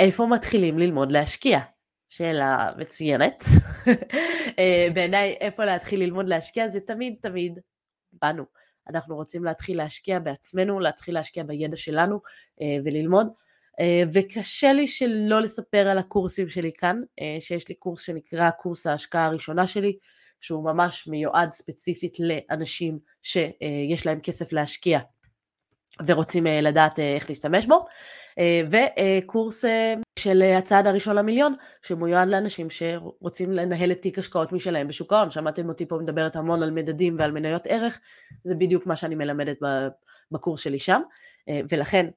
איפה מתחילים ללמוד להשקיע? שאלה מצוינת. אה, בעיניי איפה להתחיל ללמוד להשקיע זה תמיד תמיד בנו. אנחנו רוצים להתחיל להשקיע בעצמנו, להתחיל להשקיע בידע שלנו וללמוד. אה, וקשה לי שלא לספר על הקורסים שלי כאן, אה, שיש לי קורס שנקרא קורס ההשקעה הראשונה שלי, שהוא ממש מיועד ספציפית לאנשים שיש להם כסף להשקיע ורוצים אה, לדעת איך להשתמש בו, וקורס של הצעד הראשון למיליון, שמיועד לאנשים שרוצים לנהל את תיק השקעות משלהם בשוק ההון. שמעתם אותי פה מדברת המון על מדדים ועל מניות ערך, זה בדיוק מה שאני מלמדת בקורס שלי שם, ולכן אה,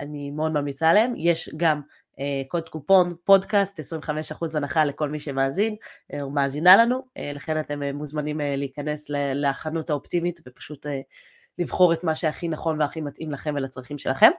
אני מאוד ממליצה עליהם. יש גם אה, קוד קופון פודקאסט, 25% הנחה לכל מי שמאזין אה, או מאזינה לנו, לכן אתם מוזמנים להיכנס לחנות האופטימית ופשוט לבחור את מה שהכי נכון והכי מתאים לכם ולצרכים שלכם.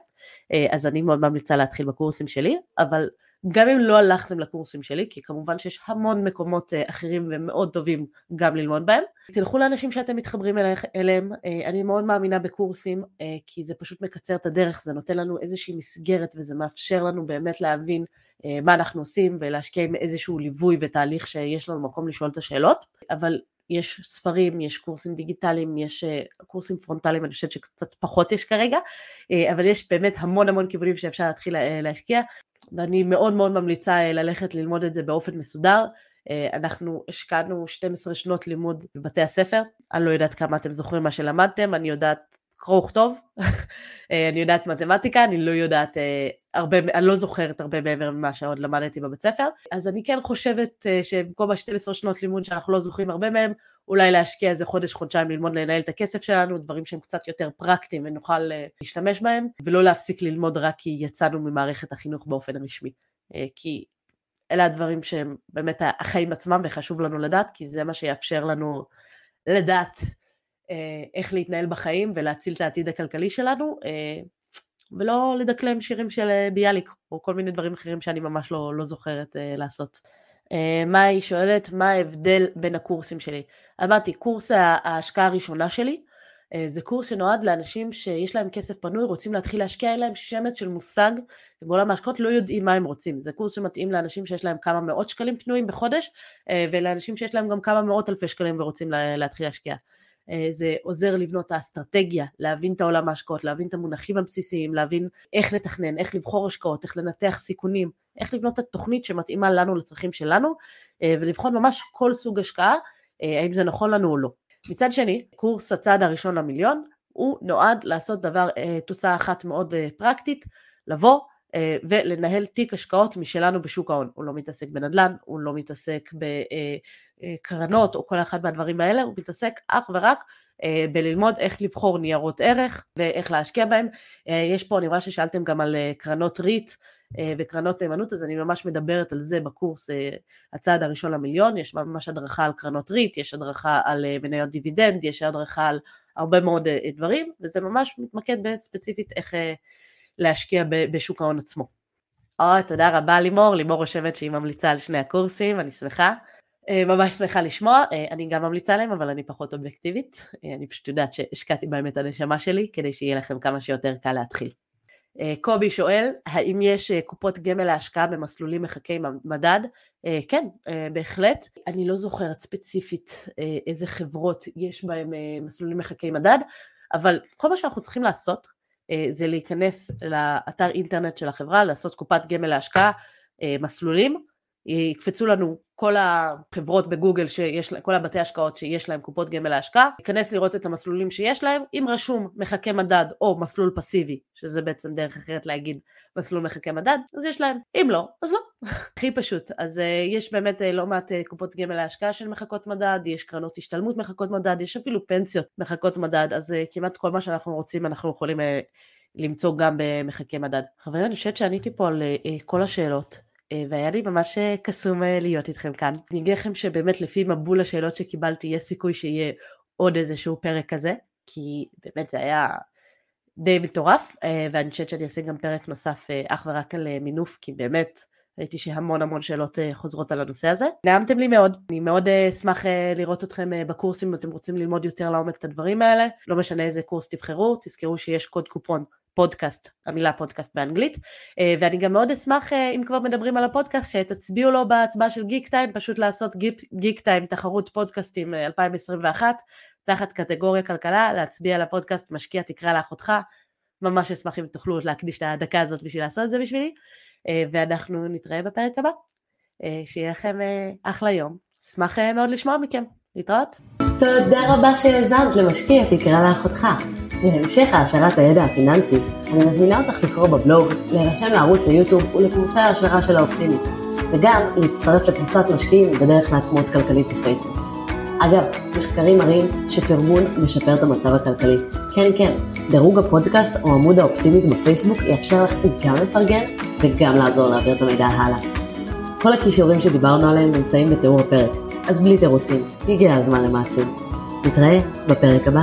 אז אני מאוד ממליצה להתחיל בקורסים שלי, אבל גם אם לא הלכתם לקורסים שלי, כי כמובן שיש המון מקומות אה, אחרים ומאוד טובים גם ללמוד בהם, תלכו לאנשים שאתם מתחברים אליהם, אה, אני מאוד מאמינה בקורסים, אה, כי זה פשוט מקצר את הדרך, זה נותן לנו איזושהי מסגרת וזה מאפשר לנו באמת להבין מה אנחנו עושים ולהשקיע עם איזשהו ליווי ותהליך שיש לנו מקום לשאול את השאלות, אבל יש ספרים, יש קורסים דיגיטליים, יש קורסים פרונטליים, אני חושבת שקצת פחות יש כרגע, אבל יש באמת המון המון כיוונים שאפשר להתחיל להשקיע, ואני מאוד מאוד ממליצה אה, ללכת ללמוד את זה באופן מסודר. אה, אנחנו השקענו 12 שנות לימוד בבתי הספר, אני לא יודעת כמה אתם זוכרים מה שלמדתם, אני יודעת קרוא וכתוב, אה, אני יודעת מתמטיקה, אני לא יודעת הרבה, אני לא זוכרת הרבה מעבר ממה שעוד למדתי בבית ספר, אז אני כן חושבת שבמקום ה-12 שנות לימוד שאנחנו לא זוכרים הרבה מהם, אולי להשקיע איזה חודש, חודשיים ללמוד לנהל את הכסף שלנו, דברים שהם קצת יותר פרקטיים ונוכל אה, להשתמש בהם, ולא להפסיק ללמוד רק כי יצאנו ממערכת החינוך באופן הרשמי. אה, כי אלה הדברים שהם באמת החיים עצמם וחשוב לנו לדעת, כי זה מה שיאפשר לנו לדעת אה, איך להתנהל בחיים ולהציל את העתיד הכלכלי שלנו, ולא לדקלם שירים של ביאליק או כל מיני דברים אחרים שאני ממש לא, לא זוכרת לעשות. אה, מה היא שואלת, מה ההבדל בין הקורסים שלי? אמרתי, קורס ההשקעה הראשונה שלי, אה, זה קורס שנועד לאנשים שיש להם כסף פנוי, רוצים להתחיל להשקיע, אין להם שמץ של מושג, בעולם ההשקעות לא יודעים מה הם רוצים. זה קורס שמתאים לאנשים שיש להם כמה מאות שקלים פנויים בחודש, אה, ולאנשים שיש להם גם כמה מאות אלפי שקלים ורוצים להתחיל להשקיע. זה עוזר לבנות האסטרטגיה, להבין את העולם ההשקעות, להבין את המונחים הבסיסיים, להבין איך לתכנן, איך לבחור השקעות, איך לנתח סיכונים, איך לבנות את התוכנית שמתאימה לנו לצרכים שלנו, אה, ולבחון ממש כל סוג השקעה, אה, האם זה נכון לנו או לא. מצד שני, קורס הצעד הראשון למיליון, הוא נועד לעשות דבר, אה, תוצאה אחת מאוד פרקטית, לבוא ולנהל תיק השקעות משלנו בשוק ההון. הוא לא מתעסק בנדל"ן, הוא לא מתעסק בקרנות או כל אחד מהדברים האלה, הוא מתעסק אך ורק בללמוד איך לבחור ניירות ערך ואיך להשקיע בהם. יש פה, אני רואה ששאלתם גם על קרנות ריט, אה, וקרנות נאמנות, אז אני ממש מדברת על זה בקורס אה, הצעד הראשון למיליון, יש ממש הדרכה על קרנות ריט, יש הדרכה על אה, מניות דיבידנד, יש הדרכה על הרבה מאוד דברים, וזה ממש מתמקד בספציפית איך להשקיע בשוק ההון עצמו. או, תודה רבה לימור, לימור רושמת שהיא ממליצה על שני הקורסים, אני שמחה. ממש שמחה לשמוע, אני גם ממליצה עליהם, אבל אני פחות אובייקטיבית, אני פשוט יודעת שהשקעתי בהם את הנשמה שלי, כדי שיהיה לכם כמה שיותר קל להתחיל. אה, קובי שואל, האם יש אה, קופות גמל להשקעה במסלולים מחכי מדד? אה, כן, בהחלט. אני לא זוכרת ספציפית איזה חברות יש בהן מסלולים מחכי מדד, אבל כל מה שאנחנו צריכים לעשות זה להיכנס לאתר אינטרנט של החברה, לעשות קופת גמל להשקעה, מסלולים, יקפצו לנו כל החברות בגוגל, שיש, כל הבתי השקעות שיש להם קופות גמל להשקעה, ניכנס לראות את המסלולים שיש להם, אם רשום מחכה מדד או מסלול פסיבי, שזה בעצם דרך אחרת להגיד מסלול מחכה מדד, אז יש להם, אם לא, אז לא. הכי פשוט, אז uh, יש באמת uh, לא מעט uh, קופות גמל להשקעה של מחכות מדד, יש קרנות השתלמות מחכות מדד, יש אפילו פנסיות מחכות מדד, אז uh, כמעט כל מה שאנחנו רוצים אנחנו יכולים uh, למצוא גם במחקי מדד. חברים, אני חושבת שעניתי פה על כל השאלות. והיה לי ממש קסום להיות איתכם כאן. אני אגיד לכם שבאמת לפי מבול השאלות שקיבלתי יש סיכוי שיהיה עוד איזשהו פרק כזה, כי באמת זה היה די מטורף, ואני חושבת שאני אעשה גם פרק נוסף אך ורק על מינוף, כי באמת ראיתי שהמון המון שאלות אה, חוזרות על הנושא הזה. נעמתם לי מאוד, אני מאוד אה, אשמח אה, לראות אתכם בקורסים אם אתם רוצים ללמוד יותר לעומק את הדברים האלה, לא משנה איזה קורס תבחרו, תזכרו שיש קוד קופון פודקאסט, המילה פודקאסט באנגלית, ואני גם מאוד אשמח אם כבר מדברים על הפודקאסט שתצביעו לו בהצבעה של גיק טיים, פשוט לעשות גיק, גיק טיים תחרות פודקאסטים 2021 תחת קטגוריה כלכלה, להצביע לפודקאסט משקיע תקרא לאחותך, ממש אשמח אם תוכלו להקדיש את הדקה הזאת בשביל לעשות את זה בשבילי. אה, ואנחנו נתראה בפרק הבא. אה, שיהיה לכם אה, אחלה יום. אשמח מאוד לשמוע מכם. להתראות. תודה רבה שהאזנת למשקיע תקרא לאחותך. להמשך העשרת הידע הפיננסי, אני מזמינה אותך לקרוא בבלוג, להירשם לערוץ היוטיוב ולקורסי ההשערה של האופטימית, וגם להצטרף לקבוצת משקיעים בדרך לעצמאות כלכלית בפייסבוק. אגב, מחקרים מראים שפרגון משפר את המצב הכלכלי. כן, כן, דירוג הפודקאסט או עמוד האופטימית בפייסבוק יאפשר לך גם לפרגן וגם לעזור להעביר את המידע הלאה. כל הכישורים שדיברנו עליהם נמצאים בתיאור הפרק, אז בלי תירוצים, הגיע הזמן למעשים. נתראה בפרק הבא.